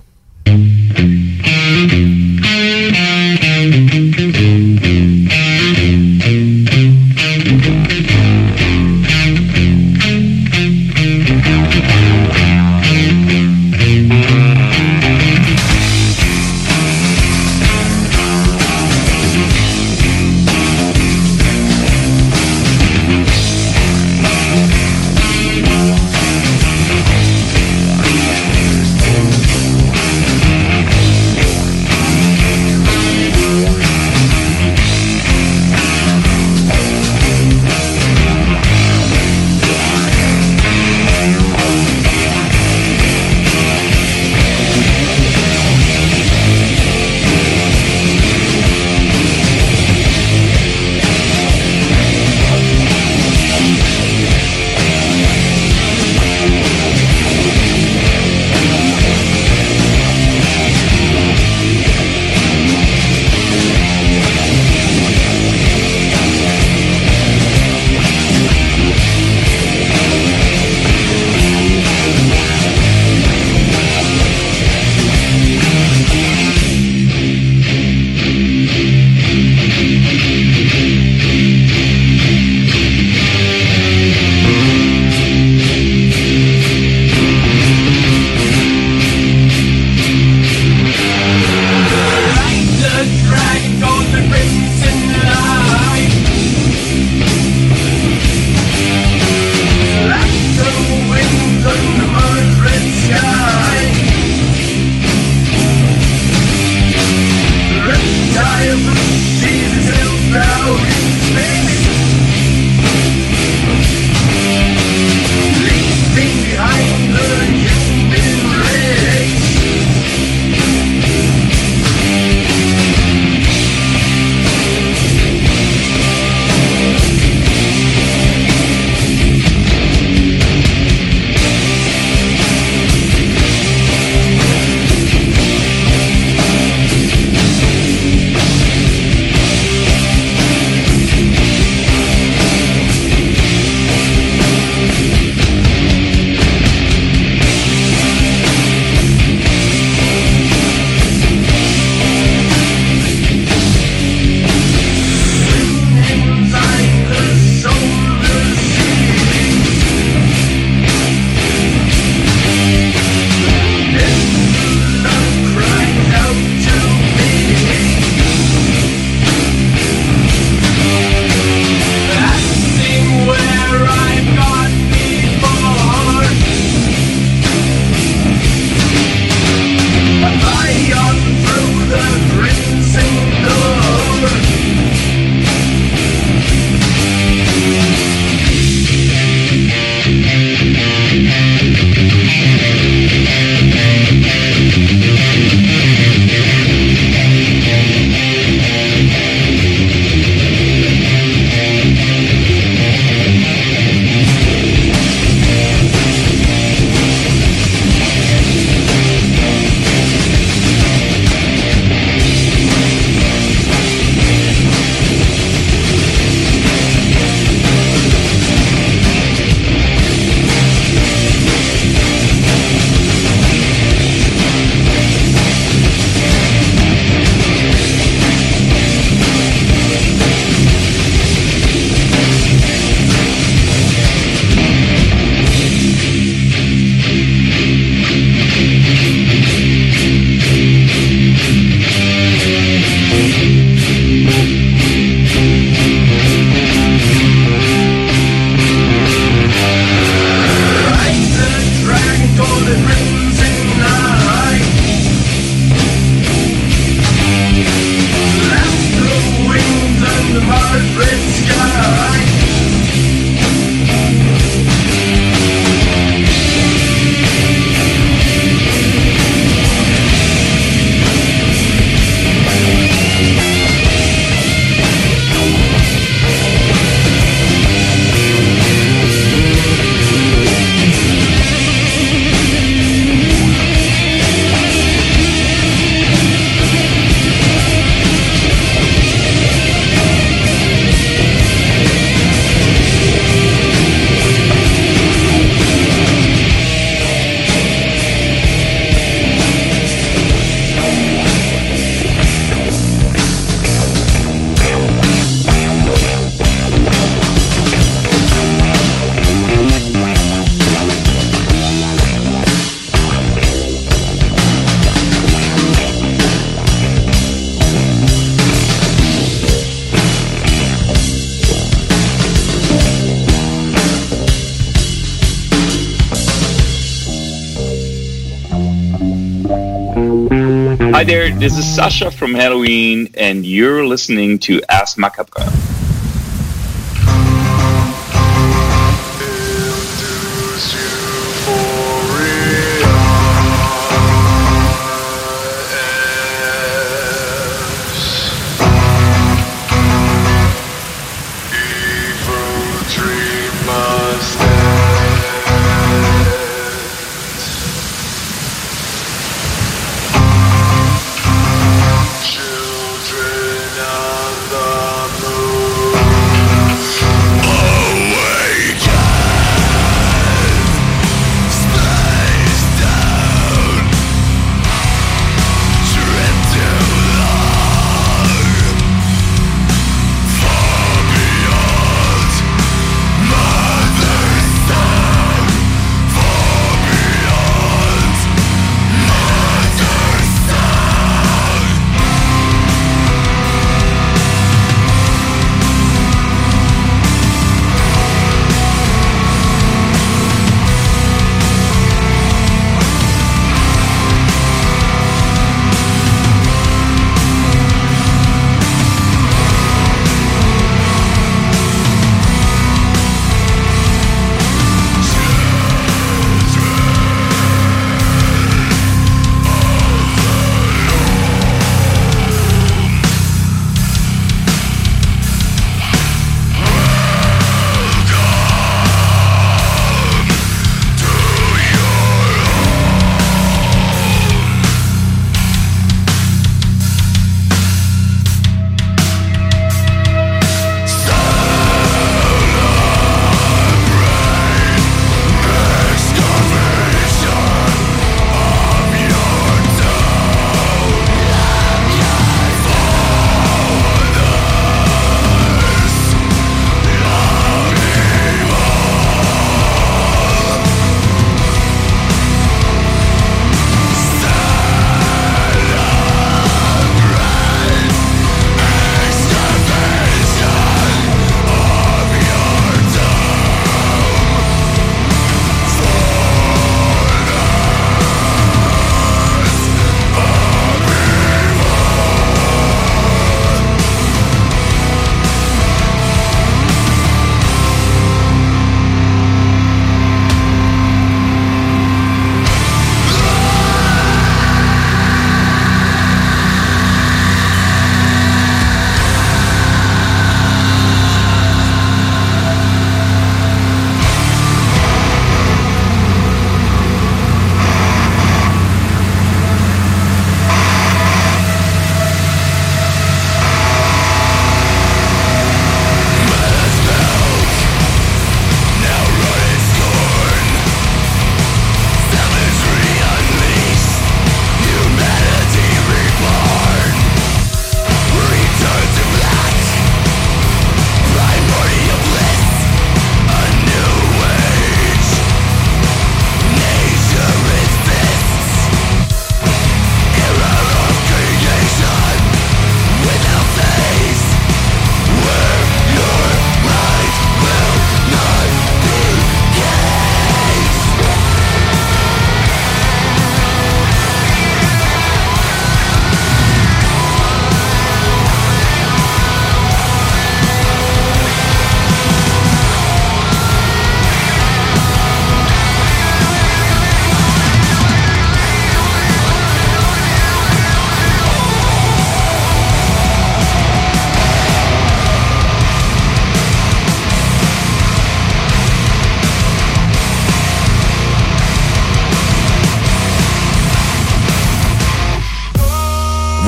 Hi there, this is Sasha from Halloween, and you're listening to Ask Macabre.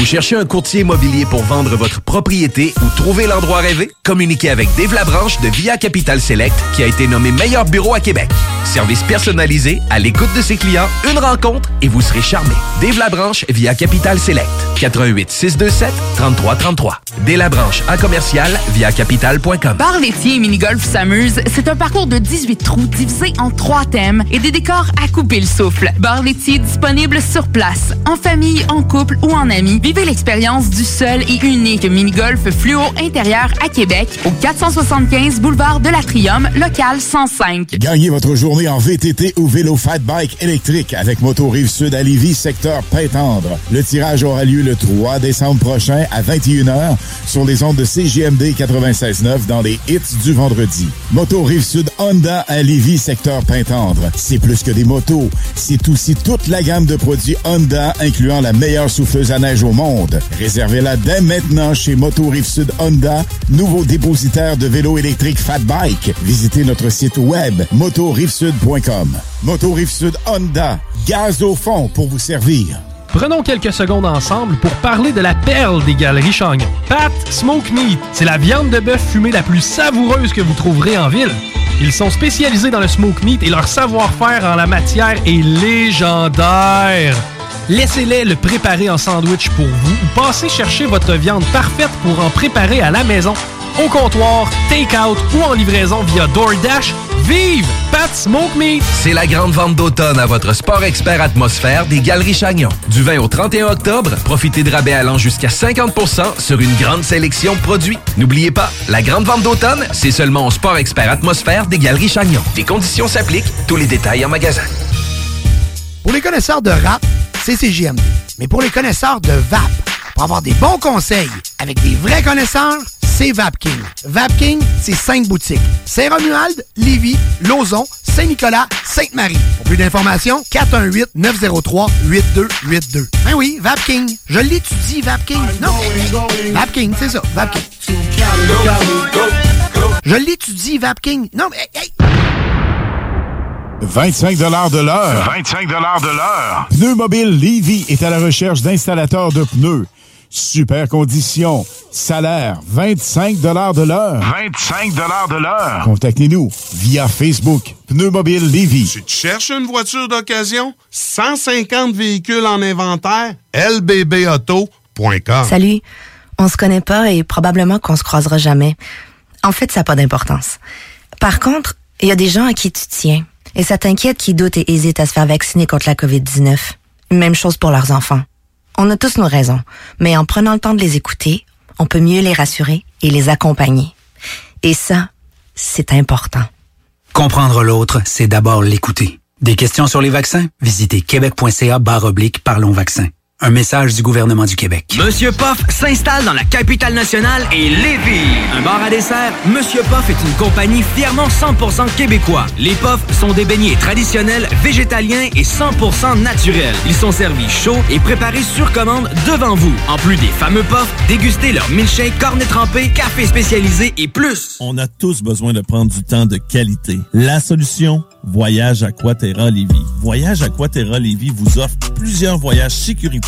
Cherchez un courtier immobilier pour vendre votre propriété ou trouver l'endroit rêvé? Communiquez avec Dave Labranche de Via Capital Select qui a été nommé meilleur bureau à Québec. Service personnalisé, à l'écoute de ses clients, une rencontre et vous serez charmé. Dave Labranche via Capital Select. 88 627 3333. Dave Labranche à commercial via capital.com. Bar laitier et mini-golf s'amuse, c'est un parcours de 18 trous divisé en trois thèmes et des décors à couper le souffle. Bar laitier disponible sur place, en famille, en couple ou en amis l'expérience du seul et unique mini-golf fluo intérieur à Québec au 475 boulevard de l'Atrium, local 105. Gagnez votre journée en VTT ou vélo fat bike électrique avec Moto Rive-Sud à Lévis, secteur Pintendre. Le tirage aura lieu le 3 décembre prochain à 21h sur les ondes de CGMD 96.9 dans les hits du vendredi. Moto Rive-Sud Honda à Lévis, secteur Pintendre. C'est plus que des motos, c'est aussi toute la gamme de produits Honda incluant la meilleure souffleuse à neige au monde. Réservez-la dès maintenant chez Moto Rive-Sud Honda, nouveau dépositaire de vélos électriques Fat Bike. Visitez notre site web motorivesud.com. Moto Rive-Sud Honda, gaz au fond pour vous servir. Prenons quelques secondes ensemble pour parler de la perle des galeries Chagnon. Pat Smoke Meat, c'est la viande de bœuf fumée la plus savoureuse que vous trouverez en ville. Ils sont spécialisés dans le smoke meat et leur savoir-faire en la matière est légendaire. Laissez-les le préparer en sandwich pour vous ou passez chercher votre viande parfaite pour en préparer à la maison, au comptoir, take-out ou en livraison via DoorDash. Vive Pat Smoke Meat! C'est la grande vente d'automne à votre sport expert atmosphère des Galeries Chagnon. Du 20 au 31 octobre, profitez de rabais allant jusqu'à 50% sur une grande sélection de produits. N'oubliez pas, la grande vente d'automne, c'est seulement au sport expert atmosphère des Galeries Chagnon. Les conditions s'appliquent, tous les détails en magasin. Pour les connaisseurs de rap, c'est CJMD. Mais pour les connaisseurs de VAP, pour avoir des bons conseils avec des vrais connaisseurs, c'est VapKing. VapKing, c'est cinq boutiques. Saint-Romuald, Lévis, Lauson, Saint-Nicolas, Sainte-Marie. Pour plus d'informations, 418-903-8282. Ben oui, VapKing. Je l'étudie, VapKing. Non, VapKing, c'est ça, VapKing. Je l'étudie, VapKing. Non, mais hey, 25 de l'heure. 25 de l'heure. Pneu Mobile Levy est à la recherche d'installateurs de pneus. Super conditions. Salaire 25 de l'heure. 25 de l'heure. Contactez-nous via Facebook. Pneu Mobile Levy. Tu te cherches une voiture d'occasion? 150 véhicules en inventaire? lbbauto.com Salut. On se connaît pas et probablement qu'on se croisera jamais. En fait, ça n'a pas d'importance. Par contre, il y a des gens à qui tu tiens. Et ça t'inquiète qui doutent et hésitent à se faire vacciner contre la COVID-19. Même chose pour leurs enfants. On a tous nos raisons, mais en prenant le temps de les écouter, on peut mieux les rassurer et les accompagner. Et ça, c'est important. Comprendre l'autre, c'est d'abord l'écouter. Des questions sur les vaccins? Visitez québec.ca barre oblique Parlons vaccins. Un message du gouvernement du Québec. Monsieur Poff s'installe dans la capitale nationale et Lévis. Un bar à dessert, Monsieur Poff est une compagnie fièrement 100% québécois. Les Poffs sont des beignets traditionnels, végétaliens et 100% naturels. Ils sont servis chauds et préparés sur commande devant vous. En plus des fameux Poffs, dégustez leur milkshake, cornet trempé, café spécialisé et plus. On a tous besoin de prendre du temps de qualité. La solution Voyage Aquaterra Lévis. Voyage Aquaterra Lévis vous offre plusieurs voyages sécuritaires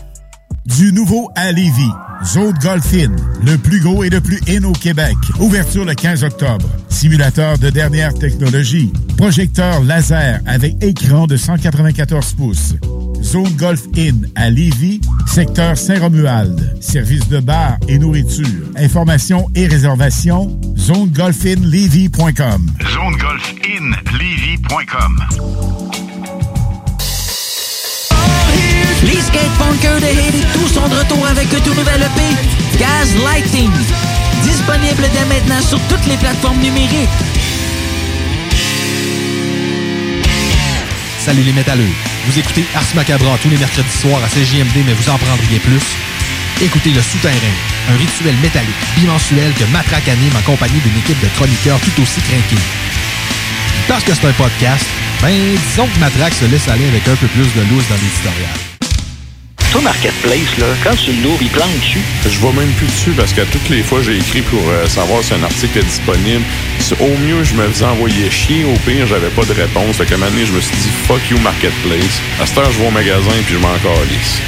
Du nouveau à Lévis, Zone Golf In, le plus gros et le plus in au Québec. Ouverture le 15 octobre. Simulateur de dernière technologie. Projecteur laser avec écran de 194 pouces. Zone Golf In à Lévis, secteur Saint-Romuald. Service de bar et nourriture. Informations et réservations, zonegolfinlevy.com. ZoneGolfInLevy.com. Les skatepunkers de Haiti, tous sont de retour avec un tout nouvel EP, Gaz Lighting. Disponible dès maintenant sur toutes les plateformes numériques. Salut les métalleux. Vous écoutez Ars Macabra tous les mercredis soirs à CJMD, mais vous en prendriez plus. Écoutez Le Souterrain, un rituel métallique bimensuel que Matraque anime en compagnie d'une équipe de chroniqueurs tout aussi craqués. Parce que c'est un podcast, ben disons que Matraque se laisse aller avec un peu plus de loose dans l'éditorial. Toi, Marketplace, là, quand tu l'ouvres, il plante dessus. Je vois même plus dessus parce que toutes les fois j'ai écrit pour euh, savoir si un article est disponible. Au mieux, je me faisais envoyer chier. Au pire, j'avais pas de réponse. Fait qu'à un moment donné, je me suis dit fuck you Marketplace. À cette heure, je vais au magasin puis je m'en calisse.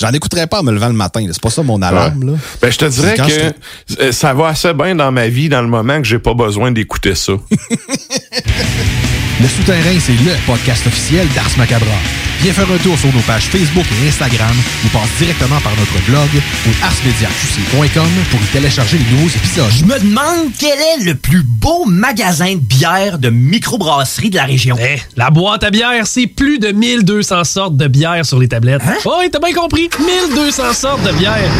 J'en écouterais pas en me levant le matin. là. C'est pas ça mon alarme. Là. Ben, je te dirais que ça va assez bien dans ma vie dans le moment que j'ai pas besoin d'écouter ça. Le Souterrain, c'est le podcast officiel d'Ars Macabra. Viens faire un tour sur nos pages Facebook et Instagram ou passe directement par notre blog ou arsmediaqc.com pour y télécharger les nouveaux épisodes. Je me demande quel est le plus beau magasin de bière de microbrasserie de la région. Eh, la boîte à bière, c'est plus de 1200 sortes de bière sur les tablettes. Hein? Oh, oui, t'as bien compris. 1200 sortes de bière.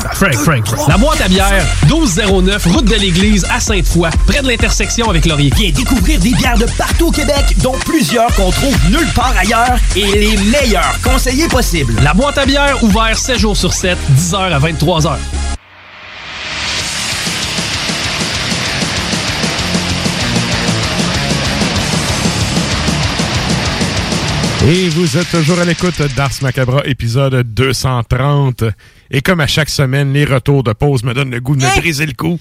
Frank, Frank, Frank. La boîte à bière, 1209, route de l'église à Sainte-Foy, près de l'intersection avec Laurier. Viens découvrir des bières de partout au Québec, dont plusieurs qu'on trouve nulle part ailleurs et les meilleurs conseillers possibles. La boîte à bière, ouvert 7 jours sur 7, 10h à 23h. Et vous êtes toujours à l'écoute d'Ars Macabra, épisode 230. Et comme à chaque semaine, les retours de pause me donnent le goût de me briser le cou.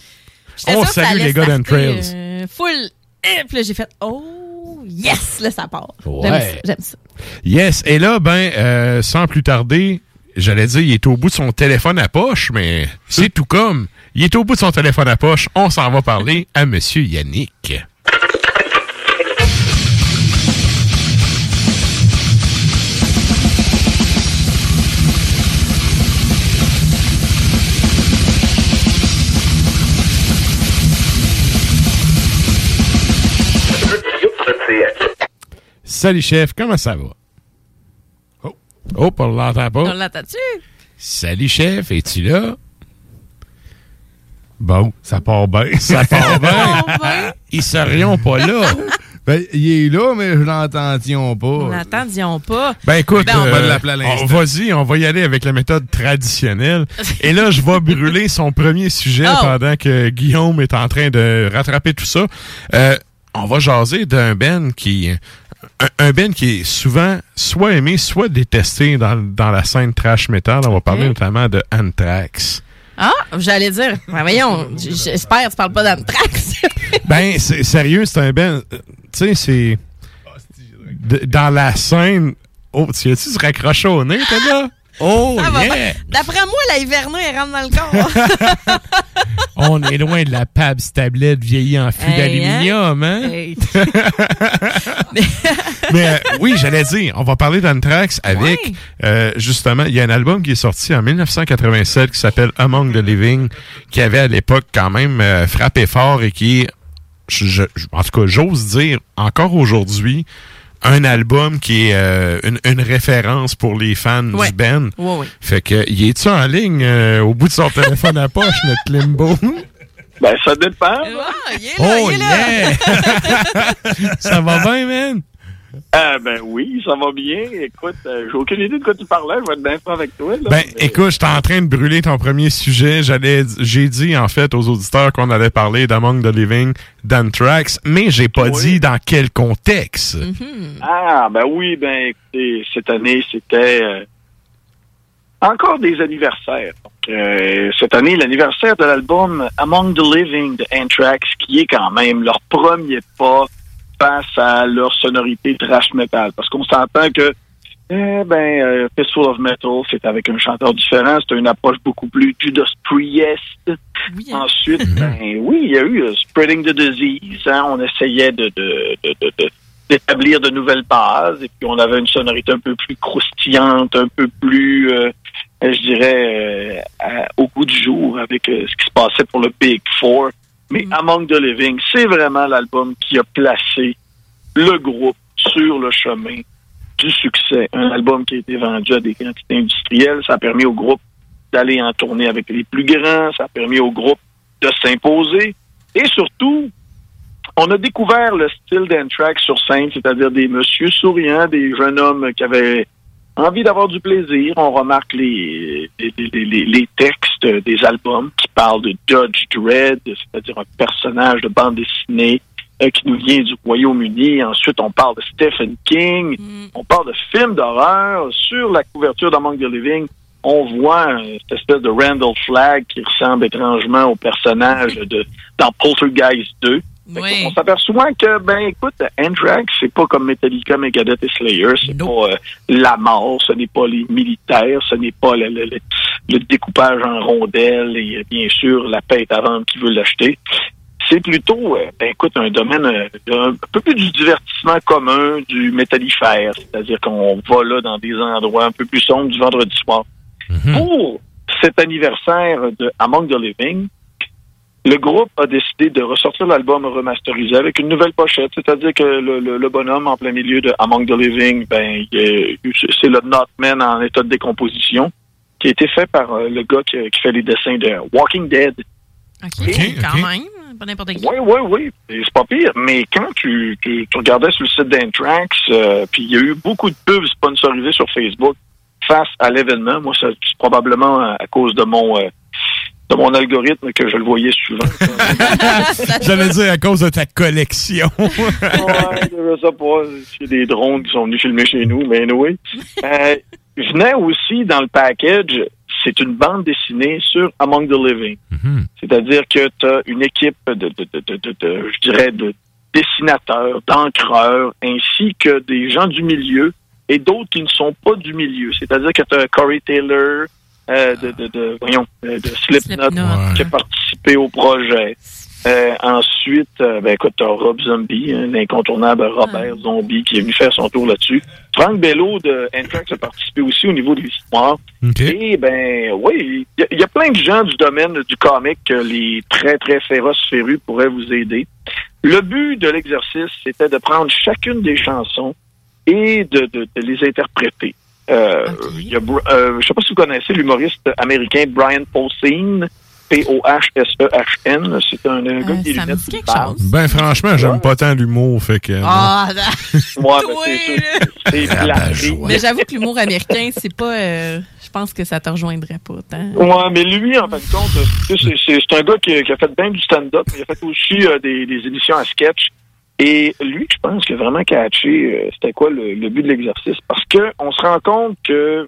On ça salue les gars d'Entrails. euh, full. Et puis là, j'ai fait Oh, yes, là, ça part. J'aime Ouais. ça. J'aime ça. Yes. Et là, ben, euh, sans plus tarder, j'allais dire, il est au bout de son téléphone à poche, mais c'est tout comme. Il est au bout de son téléphone à poche. On s'en va parler à Monsieur Yannick. Salut chef, comment ça va? Oh, oh on l'entend pas. On l'entend-tu? Salut chef, es-tu là? Bon, ça part bien. Ça part bien. Ils serions pas là. Ben, il est là, mais je l'entends pas. On l'entendions pas. Ben écoute, Ben, on- euh, va l'appeler à on- l'instant. vas-y, on va y aller avec la méthode traditionnelle. Et là, je vais brûler son premier sujet Oh. pendant que Guillaume est en train de rattraper tout ça. Euh, on va jaser d'un Ben qui... Un, un Ben qui est souvent soit aimé, soit détesté dans, dans la scène trash metal. On va parler notamment de Anthrax. Ah, j'allais dire, ben voyons, j'espère que tu parles pas d'Anthrax. Ben, c'est sérieux, c'est un Ben. euh, Tu sais, c'est. de- dans la scène. Oh, tu as-tu se raccrocher au nez, t'es là? Oh, yeah! D'après moi, la Hiverno, elle rentre dans le corps. On est loin de la Pabs tablette vieillie en fût Hey, d'aluminium, hein? Hey. Mais euh, oui, j'allais dire, on va parler d'Anthrax avec, euh, justement, il y a un album qui est sorti en 1987 qui s'appelle Among the Living, qui avait à l'époque quand même euh, frappé fort et qui est, je- je- en tout cas, j'ose dire, encore aujourd'hui, un album qui est euh, une, une référence pour les fans Ouais. du band. Ouais, ouais. Fait que, il est-tu en ligne euh, au bout de son téléphone à poche, notre Limbo? Ben, ça dépend. Ah, il est là, Oh il est là. yeah! Ça va bien, man? Ah, ben oui, ça va bien. Écoute, euh, j'ai aucune idée de quoi tu parlais. Je vais être bien franc avec toi. Là. Ben, écoute, j'étais en train de brûler ton premier sujet. J'allais, j'ai dit, en fait, aux auditeurs qu'on allait parler d'Among the Living, d'Anthrax, mais j'ai pas dit dans quel contexte. Ah, ben oui, ben écoutez, cette année, c'était euh, encore des anniversaires. Donc, euh, cette année, l'anniversaire de l'album Among the Living de Anthrax, qui est quand même leur premier pas face à leur sonorité trash metal. Parce qu'on s'entend que eh ben, euh, Fistful of Metal, c'est avec un chanteur différent, c'est une approche beaucoup plus Judas Priest. Ensuite, ben oui, il y a eu euh, Spreading the Disease. hein, on essayait de, de, de, de- de- d'établir de nouvelles bases et puis on avait une sonorité un peu plus croustillante, un peu plus, euh, je dirais, euh, à- au goût du jour avec euh, ce qui se passait pour le Big Four. Mais Among the Living, c'est vraiment l'album qui a placé le groupe sur le chemin du succès. Un album qui a été vendu à des quantités industrielles. Ça a permis au groupe d'aller en tournée avec les plus grands. Ça a permis au groupe de s'imposer. Et surtout, on a découvert le style d'Anthrax sur scène, c'est-à-dire des messieurs souriants, des jeunes hommes qui avaient envie d'avoir du plaisir. On remarque les, les, les- les- textes des albums qui parlent de Judge Dredd, c'est-à-dire un personnage de bande dessinée euh, qui nous vient du Royaume-Uni. Ensuite, on parle de Stephen King. On parle de films d'horreur. Sur la couverture d'Among the Living, on voit euh, cette espèce de Randall Flagg qui ressemble étrangement au personnage de dans Poltergeist 2. Oui. On s'aperçoit que, ben, écoute, Anthrax, c'est pas comme Metallica, Megadeth et Slayer, c'est pas euh, la mort, ce n'est pas les militaires, ce n'est pas le, le- le- le découpage en rondelles et euh, bien sûr la pète à vendre qui veut l'acheter. C'est plutôt, euh, ben, écoute, un domaine euh, un peu plus du divertissement commun, du métallifère, c'est-à-dire qu'on va là dans des endroits un peu plus sombres du vendredi soir. Pour cet anniversaire de Among the Living, le groupe a décidé de ressortir l'album remasterisé avec une nouvelle pochette, c'est-à-dire que le, le- le bonhomme en plein milieu de Among the Living, ben, c'est le Notman en état de décomposition, qui a été fait par euh, le gars qui, qui fait les dessins de Walking Dead. OK, quand même. Pas n'importe qui. Oui, oui, oui. Et C'est pas pire. Mais quand tu, tu, tu regardais sur le site d'Anthrax, euh, puis il y a eu beaucoup de pubs sponsorisées sur Facebook face à l'événement. Moi, ça- c'est probablement à, à cause de mon euh, de mon algorithme que je le voyais souvent. J'allais dire à cause de ta collection. ouais, je sais pas. A des drones qui sont venus filmer chez nous, mais anyway. Euh, venait aussi dans le package, c'est une bande dessinée sur Among the Living. C'est-à-dire que tu as une équipe de, de, de, de, de- de- je dirais, de dessinateurs, d'encreurs, ainsi que des gens du milieu et d'autres qui ne sont pas du milieu. C'est-à-dire que tu as Corey Taylor, euh, de, de, de, voyons, euh, de Slipknot, qui a participé au projet. Euh, ensuite, euh, ben écoute, t'as Rob Zombie, hein, l'incontournable Robert Zombie, qui est venu faire son tour là-dessus. Frank Bello de Anthrax a participé aussi au niveau de l'histoire. Et ben oui, il y, a- il y a plein de gens du domaine du comic que les très très féroces férus pourraient vous aider. Le but de l'exercice, c'était de prendre chacune des chansons et de, de- de les interpréter. Euh, il y a euh, je sais pas si vous connaissez l'humoriste américain Brian Posehn, P-O-H-S-E-H-N. C'est un, un gars qui ça me lunettes dit quelque barbe. chose. Ben, franchement, j'aime pas tant l'humour, fait que. Ah, Ouais, ben, c'est sûr, c'est plâtré. mais j'avoue que l'humour américain, c'est pas. euh, je pense que ça te rejoindrait pas tant. Ouais, mais lui, en fin de compte, euh, c'est- un gars qui, qui a fait bien du stand-up, mais il a fait aussi euh, des, des émissions à sketch. Et lui, je pense que vraiment catché, euh, c'était quoi le, le but de l'exercice? Parce que on se rend compte que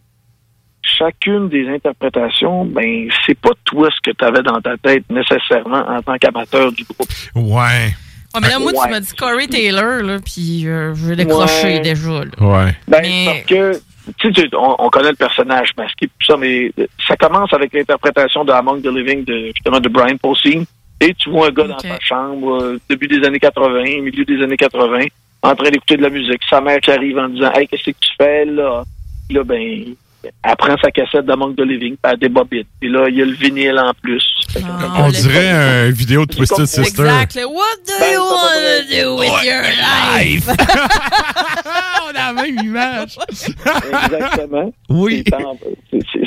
chacune des interprétations, ben, c'est pas toi ce que tu avais dans ta tête nécessairement en tant qu'amateur du groupe. Ouais. Ouais, mais là, moi, Ouais. tu m'as dit Corey Taylor, là, puis euh, je vais décrocher Ouais. déjà. Là. Ouais. Ben, Mais- parce que, tu sais, tu- on, on connaît le personnage masqué, tout ça, mais euh, ça commence avec l'interprétation de Among the Living, de, justement, de Brian Posehn. Et tu vois un gars dans ta chambre, euh, début des années 80, milieu des années 80, en train d'écouter de la musique. Sa mère qui arrive en disant, Hey, qu'est-ce que tu fais là? Puis là, ben, elle prend sa cassette d'Among the Living, puis elle débobine. Puis là, il y a le vinyle en plus. Que- On dirait une vidéo de Twisted Sister. Exact. What do you want to do with your life? On a la même image. Exactement. Oui.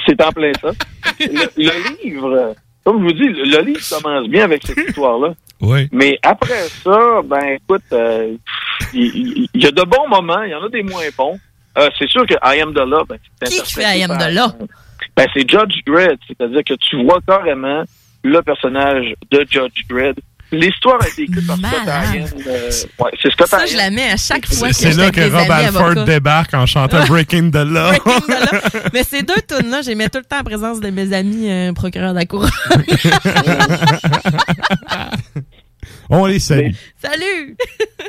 C'est en, plein ça. Le, le livre, comme je vous dis, le, le livre commence bien avec cette histoire-là. Oui. Mais après ça, ben écoute, euh, il il y, a de bons moments, il y en a des moins bons. Euh, c'est sûr que I Am the Law, ben, c'est Qui interprété fait I Am the Law? Ben, c'est Judge Dredd, c'est-à-dire que tu vois carrément le personnage de Judge Dredd. L'histoire a été écrite par Scott Ryan. euh, ouais, c'est Scott Ça, Ryan. je la mets à chaque fois que C'est je là que Rob Alford débarque en chantant Breaking the Law. Breaking the Law. Mais ces deux tunes-là, j'ai mis tout le temps en présence de mes amis euh, procureurs de la cour. On les salue. Salut!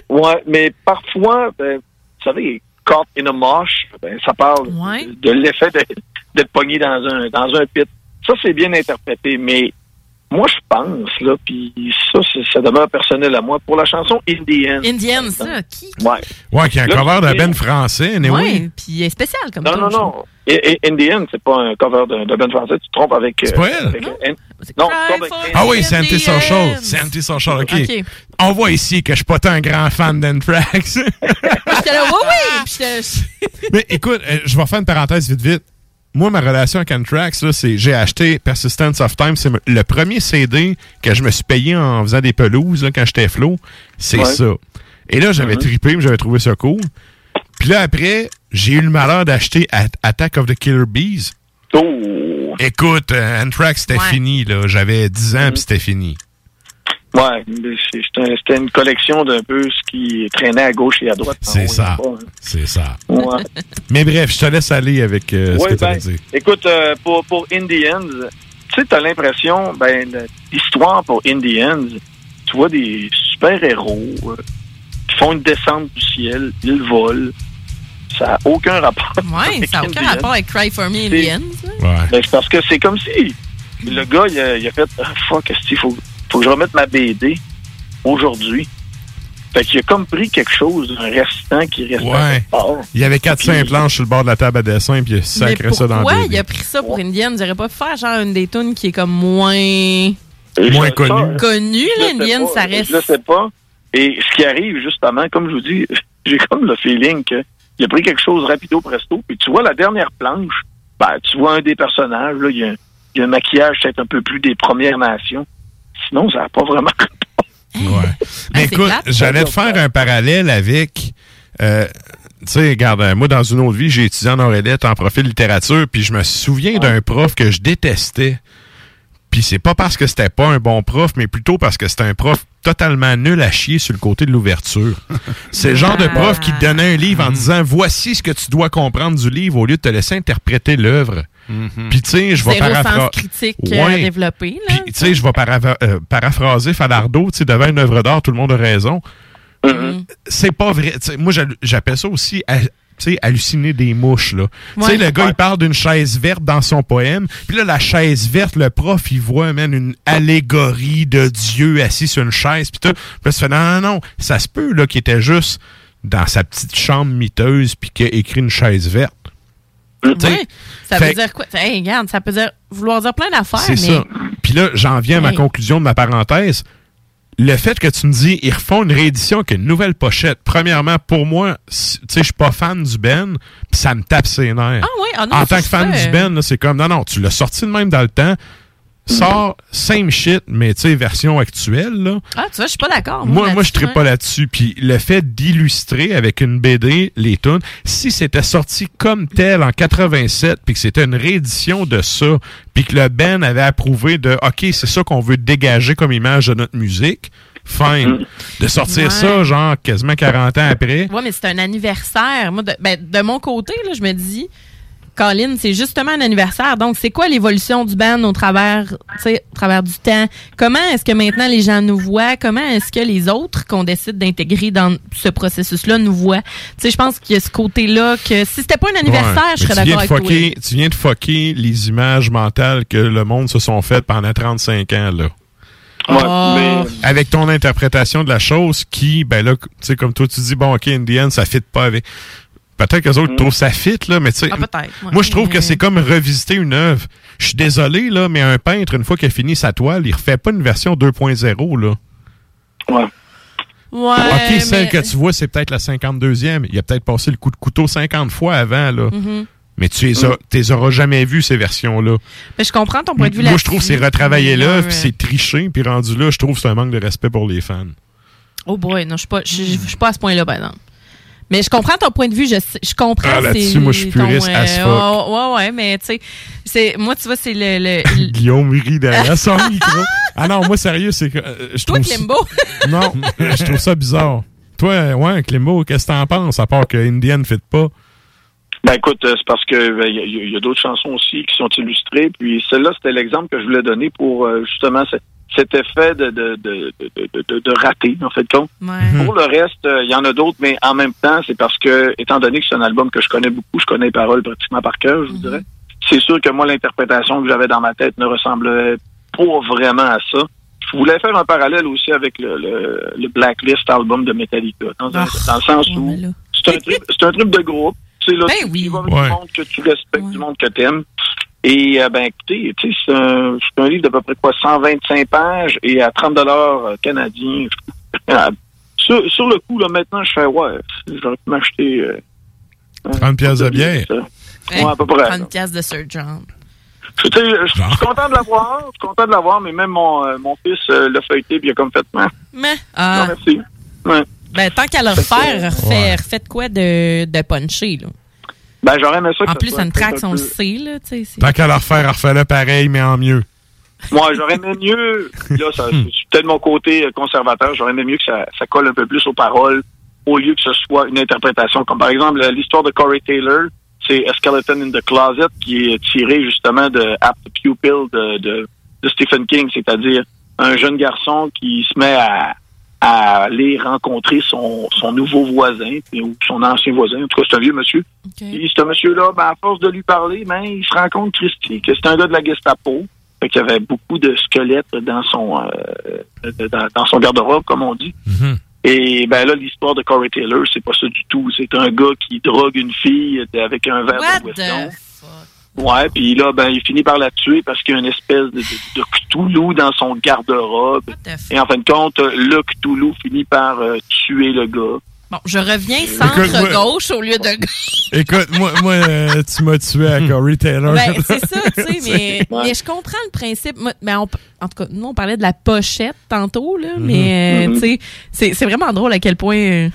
Ouais, mais parfois, ben, vous savez, caught in a mosh, ben, ça parle Ouais. de, de l'effet de- d'être pogné dans un, dans un pit. Ça, c'est bien interprété, mais moi, je pense, là, puis ça, c'est- ça demeure personnel à moi, pour la chanson Indian. Indienne, ça, qui? Ouais. Ouais, qui a un Là, cover de c'est- Ben français, mais oui. Ouais, puis elle est spéciale comme Non, non, non. Et, et Indian, c'est pas un cover de, de Ben français, tu te trompes avec... C'est euh, pas elle? avec, euh, N- non, tu avec Ah oui, c'est Indian. Antisocial. C'est Antisocial, OK. OK. On voit ici que je suis pas tant un grand fan d'Anthrax. J'étais là, oui, oui! Mais écoute, euh, je vais faire une parenthèse vite vite. Moi, ma relation avec Anthrax, là, c'est j'ai acheté Persistence of Time. C'est le premier CD que je me suis payé en faisant des pelouses là, quand j'étais flot. C'est Ouais. ça. Et là, j'avais Mhm. trippé, mais j'avais trouvé ça cool. Puis là, après, j'ai eu le malheur d'acheter At- Attack of the Killer Bees. Oh! Écoute, euh, Anthrax, c'était Ouais. fini. là. J'avais 10 ans, puis c'était fini. Ouais, c'était c'était une collection d'un peu ce qui traînait à gauche et à droite. C'est ça. hein. C'est ça. Ouais. Mais bref, je te laisse aller avec euh, ce Ouais, que tu as ben, dit. Écoute, euh, pour, pour Indians, tu sais, t'as l'impression, ben, l'histoire pour Indians, tu vois des super-héros euh, qui font une descente du ciel, ils volent. Ça n'a aucun rapport. Ouais, avec ça n'a aucun rapport avec Cry for Me Indians. Ben, c'est parce que c'est comme si le gars, il a, il a fait ah, Fuck, il faut, faut que je remette ma BD aujourd'hui. Fait qu'il a comme pris quelque chose, un restant qui restait Ouais. Il y avait 4-5 planches sur le bord de la table à dessin, puis il a Mais sacré ça dans pourquoi le il a pris ça pour Indian? J'aurais pas pu faire genre une des tunes qui est comme moins... Moins connu. Connu, Je là, le sais Indian, pas, ça reste... Je sais pas. Et ce qui arrive, justement, comme je vous dis, j'ai comme le feeling que il a pris quelque chose rapido presto. Puis tu vois la dernière planche, ben, tu vois un des personnages, là, il y a, il y a un maquillage peut-être un peu plus des Premières Nations. Sinon, ça n'a pas vraiment. Mais écoute, j'allais te faire un parallèle avec. euh, tu sais, regarde, euh, moi, dans une autre vie, j'ai étudié en Orélette en profil littérature, puis je me souviens d'un prof que je détestais. Puis c'est pas parce que c'était pas un bon prof, mais plutôt parce que c'était un prof totalement nul à chier sur le côté de l'ouverture. C'est le genre de prof qui te donnait un livre en disant voici ce que tu dois comprendre du livre au lieu de te laisser interpréter l'œuvre. Puis tu sais, je vais paraphraser. critique euh, à développer. Là. Puis, tu sais, je vais euh, paraphraser Falardeau, tu sais, devant une œuvre d'art, tout le monde a raison. C'est pas vrai. Moi, j'appelle ça aussi, sais, halluciner des mouches, là. Tu sais, Ouais. le gars, il parle d'une chaise verte dans son poème, puis là, la chaise verte, le prof, il voit, man, une allégorie de Dieu assis sur une chaise, puis tout. Puis là, tu fais, non, non, non, ça se peut, là, qu'il était juste dans sa petite chambre miteuse, puis qu'il a écrit une chaise verte. Ouais. Ça fait- veut dire quoi? Hey, regarde, ça peut dire, vouloir dire plein d'affaires, c'est mais... ça. Puis là, j'en viens à ma conclusion de ma parenthèse. Le fait que tu me dis, ils refont une réédition avec une nouvelle pochette. Premièrement, pour moi, tu sais, je suis pas fan du Ben, puis ça me tape ses nerfs. Ah ouais? Ah non, en tant que fan ça, du Ben, c'est comme, non, non, tu l'as sorti de même dans le temps. Sors same shit, mais tu sais, version actuelle, là. Ah, tu vois, je suis pas d'accord. Moi, moi, je là-dessus, ne hein. pas là-dessus. Puis le fait d'illustrer avec une BD les tunes, si c'était sorti comme tel en 87, puis que c'était une réédition de ça, puis que le Ben avait approuvé de OK, c'est ça qu'on veut dégager comme image de notre musique, fine. De sortir Ouais. ça, genre, quasiment 40 ans après. Ouais, mais c'est un anniversaire. Moi, de, ben, de mon côté, là, je me dis, Colin, c'est justement un anniversaire. Donc, c'est quoi l'évolution du band au travers, tu sais, au travers du temps? Comment est-ce que maintenant les gens nous voient? Comment est-ce que les autres qu'on décide d'intégrer dans ce processus-là nous voient? Tu sais, je pense qu'il y a ce côté-là que si c'était pas un anniversaire, Ouais. je serais d'accord avec toi. Tu viens de fucker les images mentales que le monde se sont faites pendant 35 ans, là. Ah. Avec ton interprétation de la chose qui, ben là, tu sais, comme toi, tu dis, bon, OK, Indian, ça fit pas avec. Peut-être que les autres trouvent ça fit, là, mais tu sais. Ah, peut-être, ouais. Moi, je trouve que c'est comme revisiter une œuvre. Je suis désolé, là, mais un peintre, une fois qu'il a fini sa toile, il refait pas une version 2.0, là. Ouais. Ouais, OK, celle mais- que tu vois, c'est peut-être la 52e. Il a peut-être passé le coup de couteau 50 fois avant, là. Mhm. Mais tu les, les auras jamais vues, ces versions-là. Mais je comprends ton point de vue Moi, je trouve que c'est retravailler l'œuvre, puis c'est tricher, puis rendu là, je trouve que c'est un manque de respect pour les fans. Oh boy, non, je je suis pas à ce point-là, par exemple. Mais je comprends ton point de vue, je, sais- je comprends. Ah, là-dessus, c'est moi, je suis ton, puriste as fuck. Ouais, ouais, ouais, mais tu sais, c'est, moi, tu vois, c'est le, le- Guillaume rit derrière son micro. Ah non, moi, sérieux, c'est que. euh, je Toi, trouve ça- Klimbo. Non, je trouve ça bizarre. Toi, euh, ouais, Klimbo, qu'est-ce que t'en penses, à part que Indian ne fit pas? Ben écoute, euh, c'est parce que ben, il y, a- il y a d'autres chansons aussi qui sont illustrées. Puis celle-là, c'était l'exemple que je voulais donner pour euh, justement ce- cet effet de, de, de, de, de, de- de raté, en fait, compte. Pour le reste, euh, il y en a d'autres, mais en même temps, c'est parce que, étant donné que c'est un album que je connais beaucoup, je connais les paroles pratiquement par cœur, je vous dirais. C'est sûr que moi, l'interprétation que j'avais dans ma tête ne ressemblait pas vraiment à ça. Je voulais faire un parallèle aussi avec le, le, le Blacklist album de Metallica, dans, un- dans le sens où c'est un un trip de groupe. C'est là, tu tu Ouais. du monde que tu respectes, du monde que t'aimes. Et euh, ben écoutez, tu sais, c'est un, c'est un livre d'à peu près quoi, 125 pages et à 30 dollars canadiens. Euh, sur, sur le coup, là, maintenant, je fais ouais, j'aurais pu m'acheter euh, 30 piastres de bière. Ouais, à peu près. 30 piastres de Sir John. Je, tu sais, je- je suis content de l'avoir, je suis content de l'avoir, mais même mon, euh, mon fils euh, l'a feuilleté puis il a comme fait ouais. Mais, ah, Non, merci. Ouais. ben, tant qu'à le refaire, refait, refaites quoi de, de puncher, là? Ben, j'aurais aimé ça. que En plus, une un on le sait, là, tu sais. c'est- Tant qu'à la refaire, refais-le pareil, mais en mieux. Moi, j'aurais aimé mieux, là, ça, c'est peut-être mon côté euh, conservateur, j'aurais aimé mieux que ça, ça colle un peu plus aux paroles, au lieu que ce soit une interprétation. Comme par exemple, euh, l'histoire de Corey Taylor, c'est A Skeleton in the Closet, qui est tiré justement de Apt Pupil de, de, de Stephen King, c'est-à-dire un jeune garçon qui se met à, à aller rencontrer son, son nouveau voisin, ou son ancien voisin. En tout cas, c'est un vieux monsieur. Et ce monsieur-là, ben, à force de lui parler, ben, il se rend compte, Christy, que c'est un gars de la Gestapo. Fait qu'il y avait beaucoup de squelettes dans son euh, dans, dans son garde-robe, comme on dit. Et ben là, l'histoire de Corey Taylor, c'est pas ça du tout. C'est un gars qui drogue une fille avec un verre de boisson. Ouais, puis là, ben, il finit par la tuer parce qu'il y a une espèce de, de, de Cthulhu dans son garde-robe. Et en fin de compte, le Cthulhu finit par euh, tuer le gars. Bon, je reviens moi- centre-gauche au lieu de gauche. Écoute, moi, moi euh, tu m'as tué à Corey Taylor. Ben, c'est ça, tu sais, mais, mais je comprends le principe. Moi, ben, on- en tout cas, nous, on parlait de la pochette tantôt, là, mais, euh, Mhm. tu sais, c'est- vraiment drôle à quel point euh,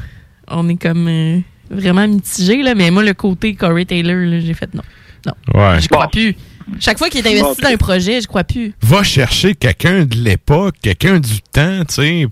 on est comme euh, vraiment mitigé, là, mais moi, le côté Corey Taylor, là, j'ai fait non. Non. Ouais. Je crois plus. Chaque fois qu'il est investi dans un projet, je crois plus. Va chercher quelqu'un de l'époque, quelqu'un du temps, tu sais.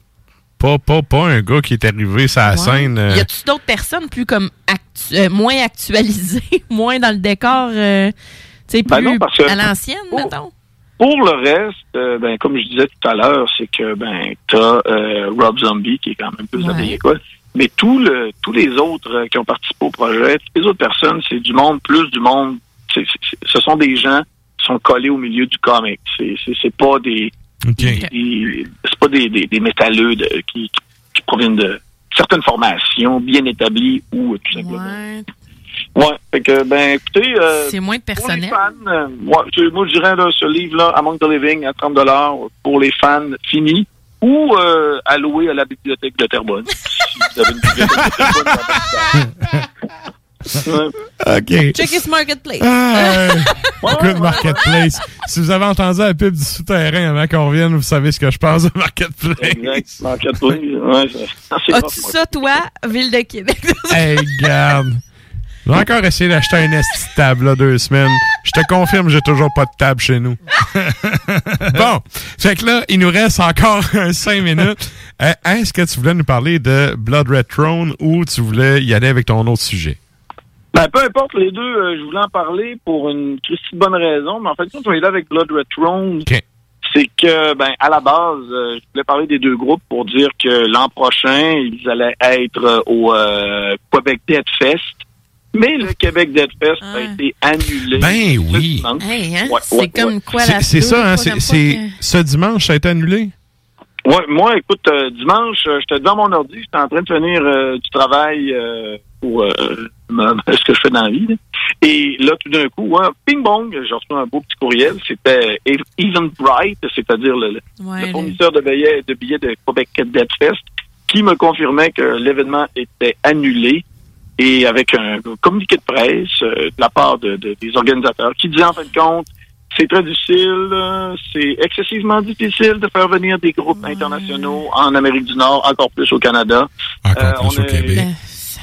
Pas, pas, pas un gars qui est arrivé sur la Ouais. scène. euh, Y a-tu d'autres personnes plus comme actu- euh, moins actualisées, moins dans le décor, euh, tu sais, plus Ben non, parce que- à l'ancienne, mettons? Pour le reste, euh, ben, comme je disais tout à l'heure, c'est que ben t'as euh, Rob Zombie qui est quand même plus vieille école. Mais tout le, tous les autres euh, qui ont participé au projet, toutes les autres personnes, c'est du monde, plus du monde. C'est- c'est- ce sont des gens qui sont collés au milieu du comic. C'est c'est- c'est pas des, c'est pas des, des, des métalleux de- qui, qui, qui proviennent de certaines formations bien établies ou tout simplement. Ouais, fait que ben écoutez, euh, C'est moins pour les personnel. fans, euh, moi, je, moi, je dirais là, ce livre-là, Among the Living, à 30 pour les fans finis ou euh, à louer à la bibliothèque de Terrebonne. si vous avez une bibliothèque de Terrebonne. OK. Check his marketplace. Ah, Écoute, Marketplace. Si vous avez entendu la pub du souterrain avant qu'on revienne, vous savez ce que je pense de Marketplace. Exact. Marketplace, ouais, c'est As-tu ça, toi, Ville de Québec? hey, garde. J'ai encore essayé d'acheter un esti table, là, deux semaines. Je te confirme, j'ai toujours pas de table chez nous. bon. Fait que là, il nous reste encore cinq minutes. Euh, Est-ce que tu voulais nous parler de Blood Red Throne ou tu voulais y aller avec ton autre sujet? Ben, peu importe, les deux, euh, je voulais en parler pour une Christie bonne raison, mais en fait, quand on est là avec Blood Red Throne, c'est que, ben, à la base, euh, je voulais parler des deux groupes pour dire que l'an prochain, ils allaient être euh, au euh, Québec Dead Fest, mais le Québec Dead Fest a été annulé. Ben oui. ce dimanche. Hey, hein? Ouais, c'est ouais, comme ouais. quoi la c'est ça, hein? C'est ce dimanche, ça a été annulé? Ouais, moi, écoute, euh, dimanche, j'étais devant mon ordi, j'étais en train de finir euh, du travail euh, pour euh, ce que je fais dans la vie. là. Et là, tout d'un coup, ouais, ping bong, j'ai reçu un beau petit courriel. C'était Ev- Eventbrite, c'est-à-dire le, le- Ouais, le fournisseur de billets, de billets de Québec Dead Fest, qui me confirmait que l'événement était annulé et avec un communiqué de presse euh, de la part de- de- des organisateurs qui disait en fin de compte c'est très difficile, euh, c'est excessivement difficile de faire venir des groupes internationaux en Amérique du Nord, encore plus au Canada. Encore plus au Québec.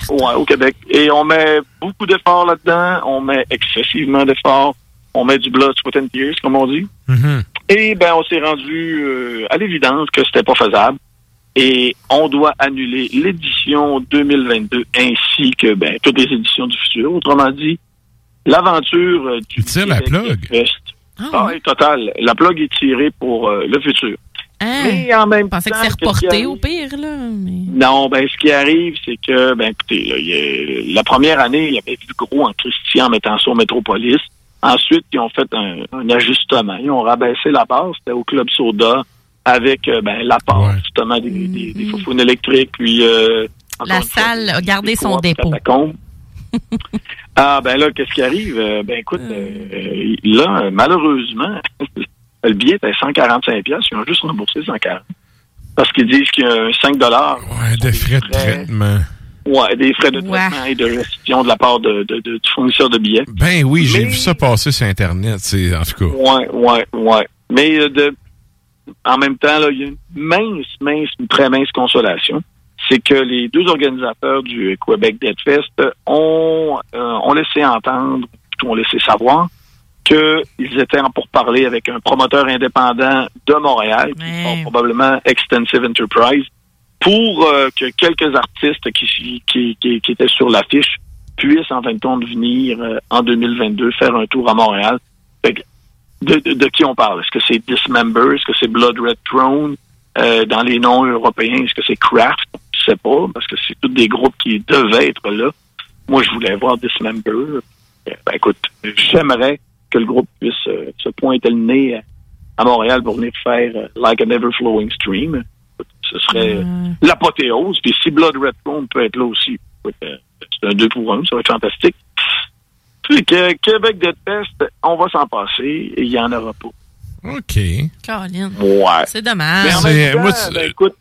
Ouais, au Québec. Et on met beaucoup d'efforts là-dedans, on met excessivement d'efforts, on met du blood, sweat and tears, comme on dit. Et ben, on s'est rendu euh, à l'évidence que c'était pas faisable. Et on doit annuler l'édition 2022 ainsi que ben, toutes les éditions du futur. Autrement dit, l'aventure euh, du tire la plug. Fest. Ah, oui, total. La plug est tirée pour euh, le futur. Mais en même Je pensais que temps, c'est reporté arrive? au pire, là. Mais... Non, ben ce qui arrive, c'est que, ben écoutez, là, il y a- la première année, il y avait du gros en Christian en mettant ça au Métropolis. Ensuite, ils ont fait un, un ajustement. Ils ont rabaissé la base. C'était au Club Soda avec euh, ben, la part justement des, des, des faufounes électriques. Puis, euh, La une fois, salle a gardé son dépôt. ah ben là, qu'est-ce qui arrive? Euh, ben écoute, euh, là, malheureusement, le billet était 145 pièces. Ils ont juste remboursé 140. Parce qu'ils disent qu'il y a un 5 dollars. Ouais, des frais de traitement. Ouais, des frais de traitement et de gestion de la part de, de- de- du fournisseur de billets. Ben oui, j'ai vu ça passer sur Internet, c'est en tout cas. Ouais, ouais, ouais. Mais euh, de, en même temps, il y a une mince, mince, une très mince consolation. C'est que les deux organisateurs du Québec Dead Fest ont, euh, ont laissé entendre, plutôt ont laissé savoir, qu'ils étaient en pourparlers avec un promoteur indépendant de Montréal, qui sont probablement Extensive Enterprise, pour euh, que quelques artistes qui, qui, qui, qui étaient sur l'affiche puissent en fin de compte venir euh, en 2022 faire un tour à Montréal. Fait que, de, de, de qui on parle? Est-ce que c'est Dismember? Est-ce que c'est Blood Red Throne? Euh, dans les noms européens, est-ce que c'est Kraft? Je sais pas, parce que c'est tous des groupes qui devaient être là. Moi, je voulais voir Dismember. Ben, écoute, j'aimerais que le groupe puisse euh, se pointer le nez à, à Montréal pour venir faire euh, Like an Ever Flowing Stream. Ce serait euh, l'apothéose. Puis si Blood Red Throne peut être là aussi, euh, c'est un deux pour un, ça va être fantastique. Puis que Québec on va s'en passer et il n'y en aura pas. OK. Caroline. Ouais. C'est dommage. Mais en C'est- même temps, moi, tu- ben, écoute.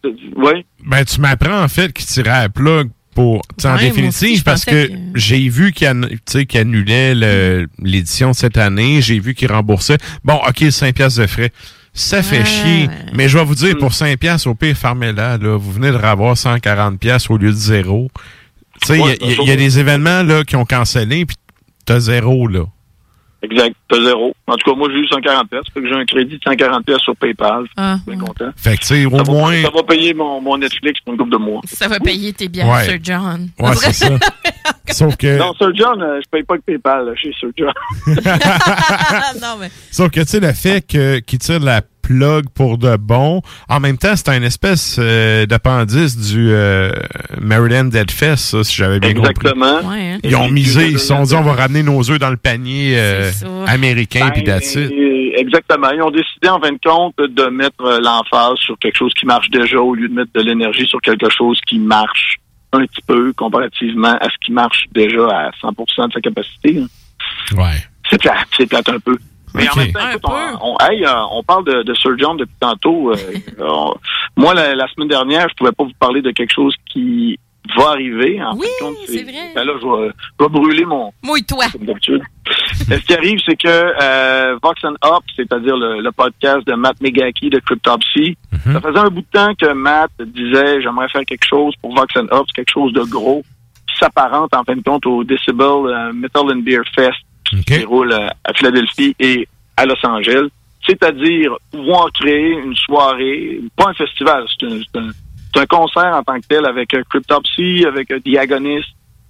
Ben, tu m'apprends en fait qu'il tirait à la plug pour, tu sais, en définitive, aussi, parce que, que- j'ai vu qu'il annu- tu sais, qu'il annulait le- l'édition de cette année, j'ai vu qu'il remboursait. Bon, ok, 5 piastres de frais. Ça fait chier. Mais je vais vous dire, pour 5 piastres, au pire, fermez-la, là. Vous venez de ravoir 140 piastres au lieu de zéro. Tu sais, il y a des événements, là, qui ont cancellé, puis t'as zéro, là. Exact. T'as zéro. En tout cas, moi, j'ai eu 140 pièces. Fait que j'ai un crédit de 140 pièces sur PayPal. Ah, Je suis bien content. Fait que, tu sais, au Ça va, moins... ça va payer mon, mon Netflix pour une couple de mois. Ça va payer tes bières, Ouais. Sir John. Ouais, c'est ça. Sauf que... Non, Sir John, euh, je paye pas que PayPal là, chez Sir John. non, mais... Sauf que, tu sais, le fait que, qu'il tire la plug pour de bon, en même temps, c'est un espèce euh, d'appendice du euh, Maryland Dead Fest, ça, si j'avais bien Exactement. compris. Ouais, hein. Ils ont misé, ils se sont dit, on va ramener nos œufs dans le panier euh, américain, puis Ben, it. euh, Exactement. Ils ont décidé, en fin de compte, de mettre l'emphase sur quelque chose qui marche déjà au lieu de mettre de l'énergie sur quelque chose qui marche un petit peu comparativement à ce qui marche déjà à 100% de sa capacité. hein. Ouais. C'est plate, c'est plate un peu. Mais en même temps, écoute, on, on- hey, euh, on parle de, de Sir John depuis tantôt. euh, on- moi, la, la semaine dernière, je pouvais pas vous parler de quelque chose qui va arriver. En oui, fin de compte, c'est vrai. Ben là, je vais, je vais brûler mon, Mouille-toi. comme d'habitude. Ce qui arrive, c'est que euh, Vox and Up, c'est-à-dire le, le podcast de Matt Megaki de Cryptopsy, ça faisait un bout de temps que Matt disait j'aimerais faire quelque chose pour Vox and Up, quelque chose de gros, qui s'apparente en fin de compte au Decibel euh, Metal and Beer Fest qui se déroule euh, à Philadelphie et à Los Angeles. C'est-à-dire pouvoir créer une soirée, pas un festival, c'est un, concert en tant que tel avec euh, Cryptopsy, avec euh, Diagonist,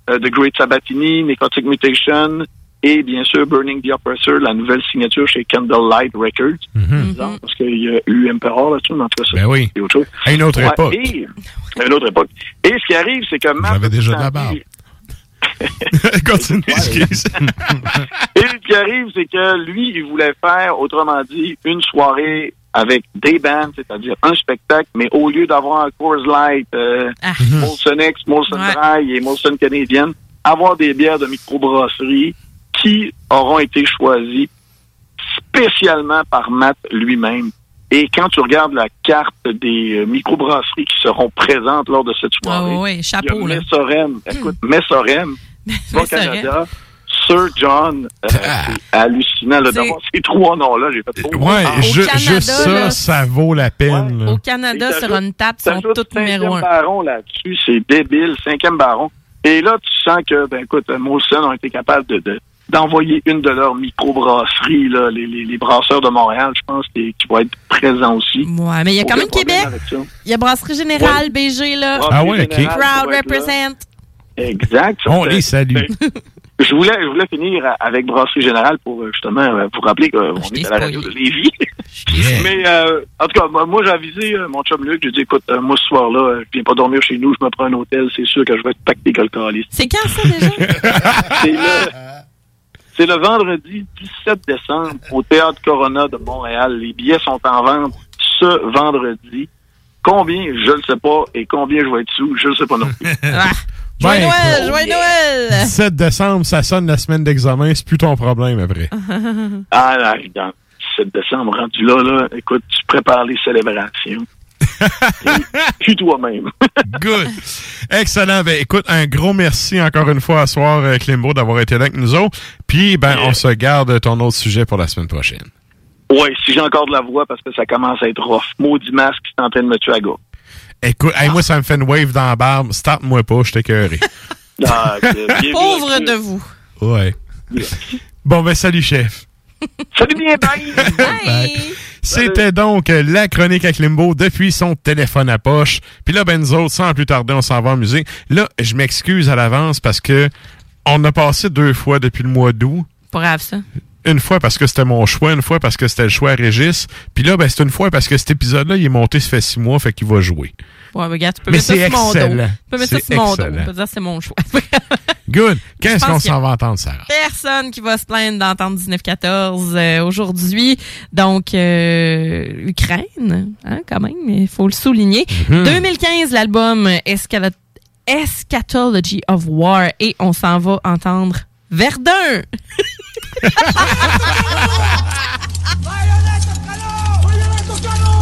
euh, The Great Sabatini, Necrotic Mutation et bien sûr Burning the Oppressor, la nouvelle signature chez Candlelight Records. Bizarre, Parce qu'il y a eu Emperor là-dessus, mais en tout cas, ça, Ben oui. c'est autre chose. À une autre Ouais, époque. Et, à une autre époque. Et ce qui arrive, c'est que J'avais déjà de la barbe. Dit- Continue, excuse. Et ce qui arrive, c'est que lui, il voulait faire, autrement dit, une soirée avec des bands, c'est-à-dire un spectacle, mais au lieu d'avoir un Coors Light, euh, Molson X, Molson Dry et Molson Canadian, avoir des bières de microbrasserie qui auront été choisies spécialement par Matt lui-même. Et quand tu regardes la carte des euh, microbrasseries qui seront présentes lors de cette soirée, Ah ouais, chapeau, il y a là. Messorem, écoute, Messorem, va Canada, Sir John, euh, c'est hallucinant là, d'avoir ces trois noms-là. J'ai fait oh, Ouais, ju- Canada, juste ça, là, ça vaut la peine. Au Canada, sur une table, sont t'ajoutes tous numéro cinquième un. baron là-dessus, c'est débile, cinquième baron. Et là, tu sens que, ben écoute, Molson ont été capables de, de- d'envoyer une de leurs microbrasseries, là, les, les, les brasseurs de Montréal, je pense, qui, qui vont être présents aussi. Ouais, mais il y a quand même Québec. Il y a Brasserie Générale, BG, là. Ah ouais, Crowd là. represent. Exact. On les salue. ben, Je voulais, je voulais finir avec Brasserie Générale pour euh, justement euh, vous rappeler qu'on est à la radio de Lévis. Mais euh, en tout cas, moi, moi, j'ai avisé euh, mon chum Luc, j'ai dit écoute, euh, moi ce soir-là, je viens pas dormir chez nous, je me prends un hôtel, c'est sûr que je vais être pacté que le calice. C'est quand ça déjà? C'est le, c'est le vendredi 17 décembre au Théâtre Corona de Montréal. Les billets sont en vente ce vendredi. Combien, je ne sais pas, et combien je vais être sous, je ne sais pas non plus. Joyeux Ben, Noël, joyeux Noël! 17 décembre, ça sonne la semaine d'examen, c'est plus ton problème après. Ah, là, dans 17 décembre, rendu là, là, écoute, tu prépares les célébrations. Puis toi-même. Good. Excellent. Ben, écoute, un gros merci encore une fois à soir, euh, Klimbo, d'avoir été là avec nous autres. Puis, ben, on se garde ton autre sujet pour la semaine prochaine. Ouais, si j'ai encore de la voix parce que ça commence à être rough. Maudit masque qui est en train de me tuer à gars. Écoute, hey, moi, ça me fait une wave dans la barbe. Start-moi pas, je t'écœuré. Ah, Pauvre de vous. Ouais. Bon, ben, salut, chef. Salut bien, bye! Bye. C'était donc la chronique à Klimbo depuis son téléphone à poche. Puis là, ben nous autres, sans plus tarder, on s'en va en musique. Là, je m'excuse à l'avance parce que on a passé deux fois depuis le mois d'août. Pas grave, ça. une fois parce que c'était mon choix, une fois parce que c'était le choix à Régis. Puis là, ben, c'est une fois parce que cet épisode-là, il est monté, ça fait six mois, fait qu'il va jouer. Ouais, mais regarde, tu peux Mais mettre ça sur mon dos. Tu peux mettre ça C'est sur mon dos. excellent. Tu peux dire c'est mon choix. Good. Qu'est-ce qu'on s'en va entendre, Sarah? Personne qui va se plaindre d'entendre 1914 euh, aujourd'hui. Donc, euh, Ukraine, hein, quand même, il faut le souligner. Mhm. 2015, l'album Escala- Eschatology of War. Et on s'en va entendre Verdun.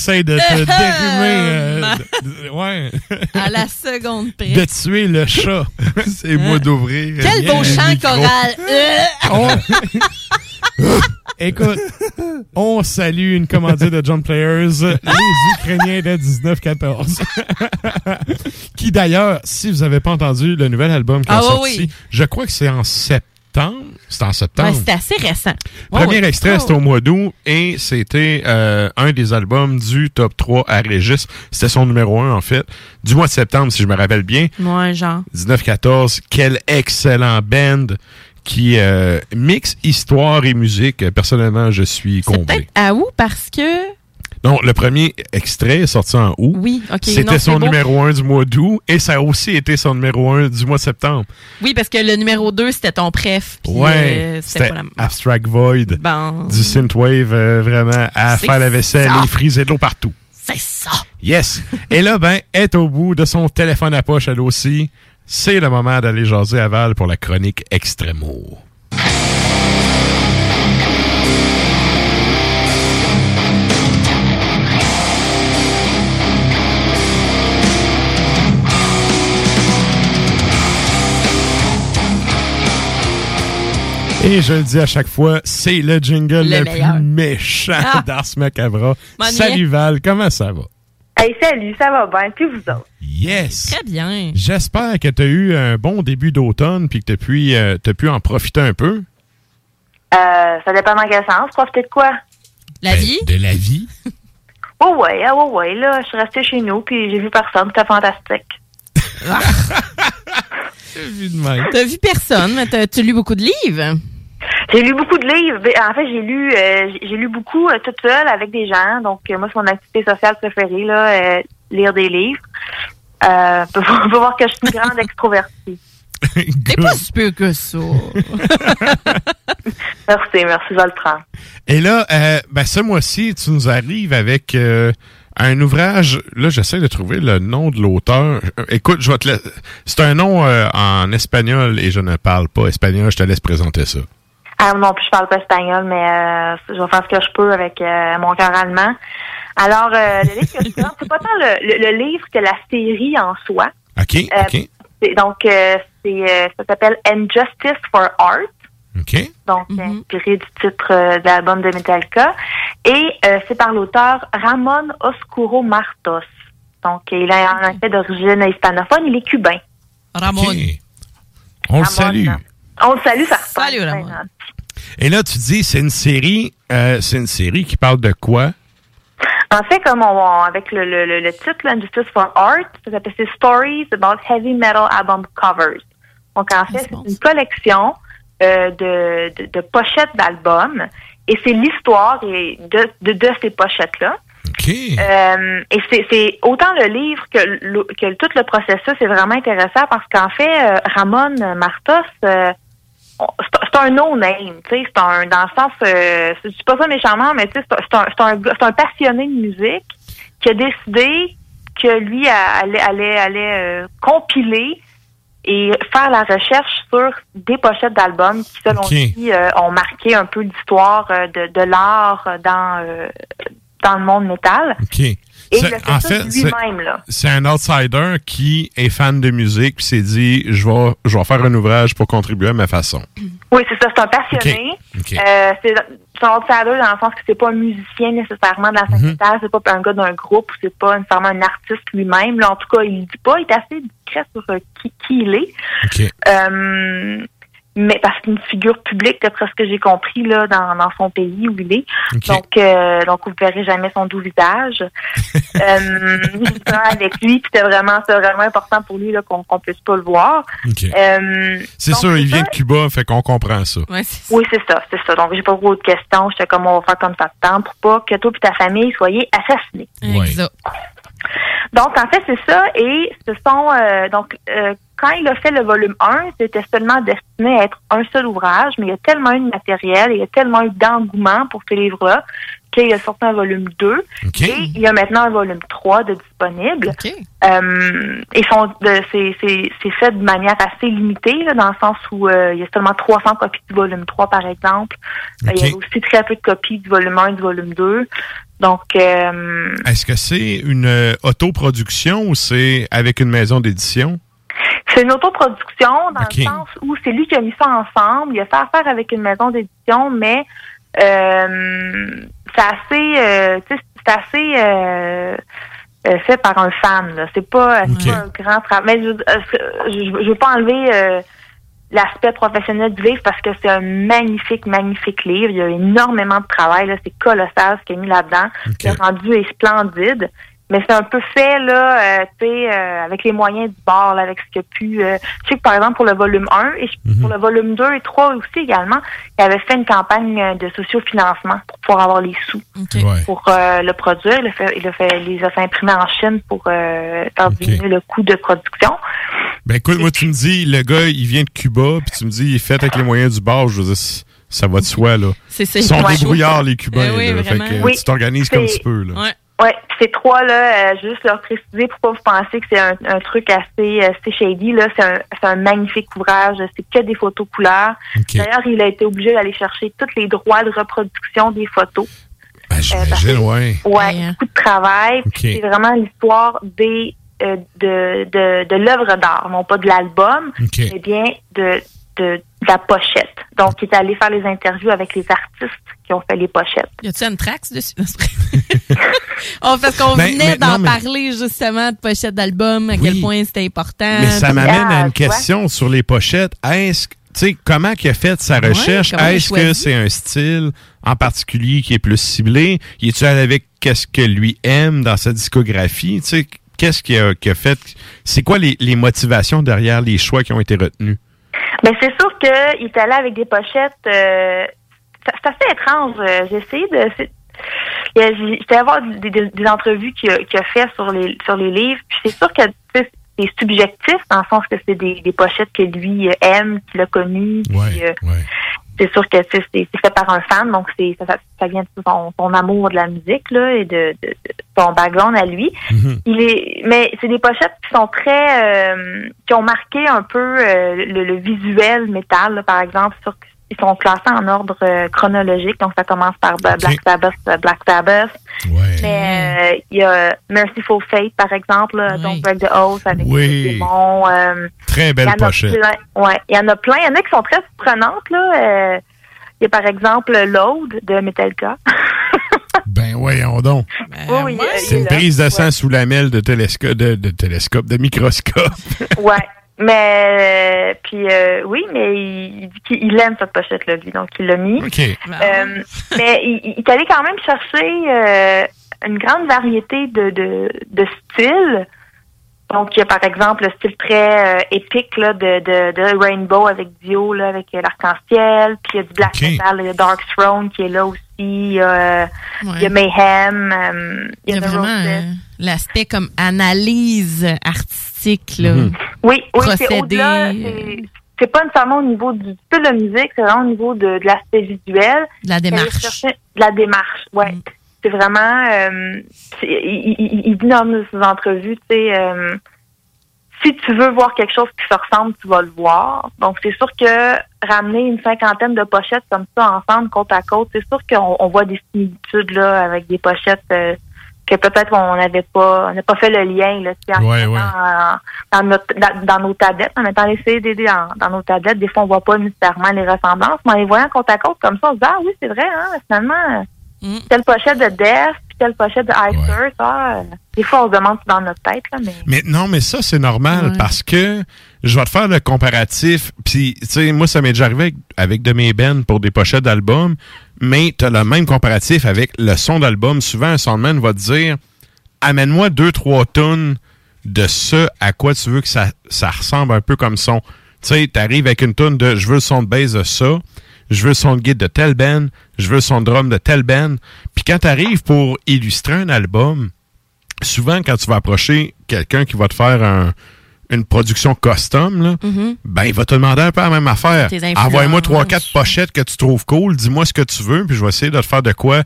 essaies de te dérimer. euh, ouais. À la seconde près. De tuer le chat. c'est moi d'ouvrir. Quel bien beau chant choral. On- Écoute, on salue une commandite de John Players, les Ukrainiens de 1914. qui d'ailleurs, si vous n'avez pas entendu le nouvel album qui Ah est oui, sorti, oui. je crois que c'est en septembre. C'est en septembre. Ouais, c'était assez récent. Premier extrait, Oh, c'était au mois d'août et c'était euh, un des albums du top 3 à Régis. C'était son numéro 1 en fait, du mois de septembre si je me rappelle bien. Ouais, genre. 1914, quel excellent band qui euh, mixe histoire et musique. Personnellement, je suis comblé. À où? Parce que. Non, le premier extrait est sorti en août. Oui, ok. C'était son numéro 1 du mois d'août et ça a aussi été son numéro 1 du mois de septembre. Oui, parce que le numéro 2, c'était ton préf. ouais, euh, c'était la Abstract Void. Bon. Du synthwave, euh, vraiment, à faire la vaisselle ça. et friser de l'eau partout. C'est ça. Yes. Et là, ben, est au bout de son téléphone à poche, elle aussi. C'est le moment d'aller jaser à Val pour la chronique Extremo. Et je le dis à chaque fois, c'est le jingle Le plus méchant Ah. d'Ars Macabra. Salut Val, comment ça va? Hey, salut, ça va bien, puis vous autres? Yes! Très bien. J'espère que tu as eu un bon début d'automne puis que tu as, pu, euh, t'as pu en profiter un peu. Euh, ça dépend dans quel sens. Profitez de quoi? La vie? De la vie? Oh ouais, ah ouais, ouais, là, je suis restée chez nous, puis j'ai vu personne, c'était fantastique. T'as vu personne, mais t'as- tu lu beaucoup de livres? J'ai lu beaucoup de livres. Ben, En fait, j'ai lu euh, j'ai- lu beaucoup euh, toute seule avec des gens. Donc, euh, moi, c'est mon activité sociale préférée, là, euh, lire des livres. Euh, on peut voir- on peut voir que je suis une grande extrovertie. T'es pas si peu que ça. Merci, merci, je vais le prendre. Et là, euh, ben, ce mois-ci, tu nous arrives avec euh, un ouvrage. Là, j'essaie de trouver le nom de l'auteur. Euh, Écoute, je vais te la- C'est un nom euh, en espagnol et je ne parle pas espagnol. Je te laisse présenter ça. Ah, non plus, je parle pas espagnol, mais euh, je vais faire ce que je peux avec euh, mon cœur allemand. Alors, euh, le livre que je présente, c'est pas tant le, le- le livre que la série en soi. OK, Euh, OK, c'est- donc, euh, c'est, euh, ça s'appelle Injustice for Art. OK. donc inspiré du titre euh, de l'album de Metallica. Et euh, c'est par l'auteur Ramon Oscuro Martos. Donc, il est en effet d'origine hispanophone, il est cubain. Ramon. On le salue. On le salue, ça Salut, Ramon. Et là, tu dis, c'est une série, euh, c'est une série qui parle de quoi? En fait, comme on, on- avec le, le, le, le titre, là, Injustice for Art, ça s'appelle c'est Stories about Heavy Metal Album Covers. Donc, en fait, c'est une collection euh, de, de, de pochettes d'albums et c'est l'histoire et de, de, de ces pochettes-là. Euh, et c'est- c'est autant le livre que, le- que tout le processus est vraiment intéressant parce qu'en fait, euh, Ramon Martos, euh, c'est un no-name, tu sais, c'est un dans le sens, euh, je dis pas ça méchamment, mais tu sais, c'est un- c'est un, un, un passionné de musique qui a décidé que lui allait, allait, allait euh, compiler et faire la recherche sur des pochettes d'albums qui, selon lui, euh, ont marqué un peu l'histoire euh, de, de l'art dans, euh, dans le monde métal. OK. Et C'est- il a fait en fait, c'est- lui-même, là. C'est un outsider qui est fan de musique puis s'est dit, je vais, je vais faire un ouvrage pour contribuer à ma façon. Oui, c'est ça, c'est un passionné. Euh, c'est un outsider dans le sens que c'est pas un musicien nécessairement de la scène métal, c'est pas un gars d'un groupe, c'est pas nécessairement un artiste lui-même. Là, en tout cas, il dit pas, il est assez discret sur euh, qui, qui il est. Euh, mais parce qu'il est une figure publique, d'après ce que j'ai compris, là, dans, dans son pays où il est. Donc, euh, donc, vous verrez jamais son doux visage. euh, avec lui, puis c'était vraiment, c'était vraiment important pour lui là, qu'on qu'on puisse pas le voir. Euh, C'est sûr, il ça. vient de Cuba, fait qu'on comprend ça. Oui, c'est ça, c'est ça. Donc, j'ai pas beaucoup de questions. J'étais comme, on va faire comme ça de temps pour pas que toi et ta famille soyez assassinés. Donc, en fait, c'est ça. Et ce sont, euh, donc, euh, quand il a fait le volume 1, c'était seulement destiné à être un seul ouvrage, mais il y a tellement eu de matériel et il y a tellement eu d'engouement pour ce livre-là qu'il a sorti un volume 2. Et il y a maintenant un volume 3 de disponible. Euh, font de, c'est, fait de manière assez limitée, là, dans le sens où euh, il y a seulement 300 copies du volume 3, par exemple. Euh, Il y a aussi très peu de copies du volume 1 et du volume 2. Donc, euh, Est-ce que c'est une euh, autoproduction ou c'est avec une maison d'édition? C'est une autoproduction dans le sens où c'est lui qui a mis ça ensemble. Il a fait affaire avec une maison d'édition, mais euh, c'est assez, euh, tu sais, c'est assez euh, euh, fait par un fan. là. C'est pas, un grand travail. Mais je, euh, je, je veux pas enlever euh, l'aspect professionnel du livre parce que c'est un magnifique, magnifique livre. Il y a énormément de travail. là. C'est colossal ce qu'il a mis là-dedans. Le rendu est splendide. Mais c'est un peu fait là, euh, tu sais, euh, avec les moyens du bord, là, avec ce qu'il y a pu. euh, je sais que par exemple pour le volume 1 et je- pour le volume 2 et 3 aussi également, il avait fait une campagne euh, de sociofinancement pour pouvoir avoir les sous pour euh, le produire. Il a fait, il a fait, les a fait imprimer en Chine pour euh, faire diminuer le coût de production. Ben écoute, moi tu me dis, le gars, il vient de Cuba, puis tu me dis, il est fait avec les moyens du bord, je veux dire, ça va de soi, là. Ils sont débrouillards, les Cubains, Eh oui, là. Fait que Oui, tu t'organises comme tu peux, là. Ouais. Ouais, puis ces trois là, euh, juste leur préciser pour pas vous penser que c'est un, un truc assez, assez shady là. C'est un, c'est un magnifique ouvrage. C'est que des photos couleurs. D'ailleurs, il a été obligé d'aller chercher tous les droits de reproduction des photos. Ben, j'imagine, ouais. Ouais, beaucoup de travail. Puis Ok. C'est vraiment l'histoire des euh, de, de, de l'œuvre d'art, non pas de l'album, mais bien de, de, de la pochette. Donc, il est allé faire les interviews avec les artistes qui ont fait les pochettes. Y a-tu une trax dessus? oh, parce qu'on Ben, venait d'en mais- parler justement de pochette d'album, à quel point c'était important. Mais ça m'amène à une vois. question sur les pochettes. Est-ce que- tu sais, comment il a fait sa recherche? il Est-ce que c'est un style en particulier qui est plus ciblé? Y est-tu allé avec qu'est-ce que lui aime dans sa discographie? Tu sais, qu'est-ce qu'il a, fait? C'est quoi les, les motivations derrière les choix qui ont été retenus? Ben, c'est sûr qu'il est allé avec des pochettes. euh, c'est assez étrange. Euh, J'ai essayé de. J'étais allée voir des, des- des entrevues qu'il a, qu'il a fait sur les sur les livres. Puis c'est sûr que c'est subjectif dans le sens que c'est des, des pochettes que lui euh, aime, qu'il a connues. euh, C'est sûr que c'est fait par un fan, donc c'est ça, ça, vient de son, son amour de la musique là et de, de, de son background à lui. Il est, mais c'est des pochettes qui sont très, euh, qui ont marqué un peu euh, le, le visuel métal, là, par exemple. Sur, ils sont classés en ordre euh, chronologique, donc ça commence par Black Sabbath, euh, Black Sabbath. Mais euh, il y a Merciful Fate, par exemple, là, donc Break the Oath avec Oui. les démons. euh, Très belle pochette. plein. Ouais, il y en a plein. Il y en a qui sont très surprenantes là. Euh, il y a par exemple Load de Metallica. Ben voyons donc. oui, oui, C'est une prise de sang sous la mêle de télescope, de, de télescope, de microscope. Ouais. Mais euh, puis euh, oui, mais il, il dit qu'il aime cette pochette là lui, donc il l'a mis. OK. Euh, mais il, il est allé quand même chercher euh, une grande variété de, de, de styles. Donc, il y a par exemple le style très euh, épique là, de, de, de Rainbow avec Dio, là, avec euh, l'arc-en-ciel. Puis il y a du black metal, il y a Dark Throne qui est là aussi. Il y a, euh, il y a Mayhem. euh, Il y a The vraiment Roses. euh, l'aspect comme analyse artistique, là. Oui, oui, c'est au-delà. c'est- pas nécessairement au niveau du style de musique, c'est vraiment au niveau de, de l'aspect visuel. De la démarche. De la démarche, ouais. C'est vraiment. euh, il, il- il dit dans ses entrevues, tu sais, euh, si tu veux voir quelque chose qui se ressemble, tu vas le voir. Donc, c'est sûr que ramener une cinquantaine de pochettes comme ça ensemble, côte à côte, c'est sûr qu'on on voit des similitudes là avec des pochettes euh, que peut-être on n'avait pas, on n'a pas fait le lien là, en Ouais, ouais. en- dans, notre, dans, dans nos tablettes, en mettant les CDD dans, dans nos tablettes. Des fois, on voit pas nécessairement les ressemblances, mais en les voyant côte à côte comme ça, on se dit ah oui, c'est vrai, hein, finalement. Telle pochette de Death, puis telle pochette de Ice Earth, ah, euh, des fois, on se demande si c'est dans notre tête, là, mais. Mais non, mais ça, c'est normal parce que je vais te faire le comparatif. Puis, tu sais, moi, ça m'est déjà arrivé avec, avec de mes bands pour des pochettes d'albums, mais tu as le même comparatif avec le son d'album. Souvent, un soundman va te dire amène-moi deux, trois tonnes de ce à quoi tu veux que ça, ça ressemble un peu comme son. Tu sais, tu arrives avec une tonne de je veux le son de bass de ça, je veux son de guide de tel band, je veux son drum de tel band. Puis quand tu arrives pour illustrer un album, souvent quand tu vas approcher quelqu'un qui va te faire un- une production custom, là, Mhm. ben il va te demander un peu la même affaire. Envoie-moi trois, quatre pochettes que tu trouves cool, dis-moi ce que tu veux, puis je vais essayer de te faire de quoi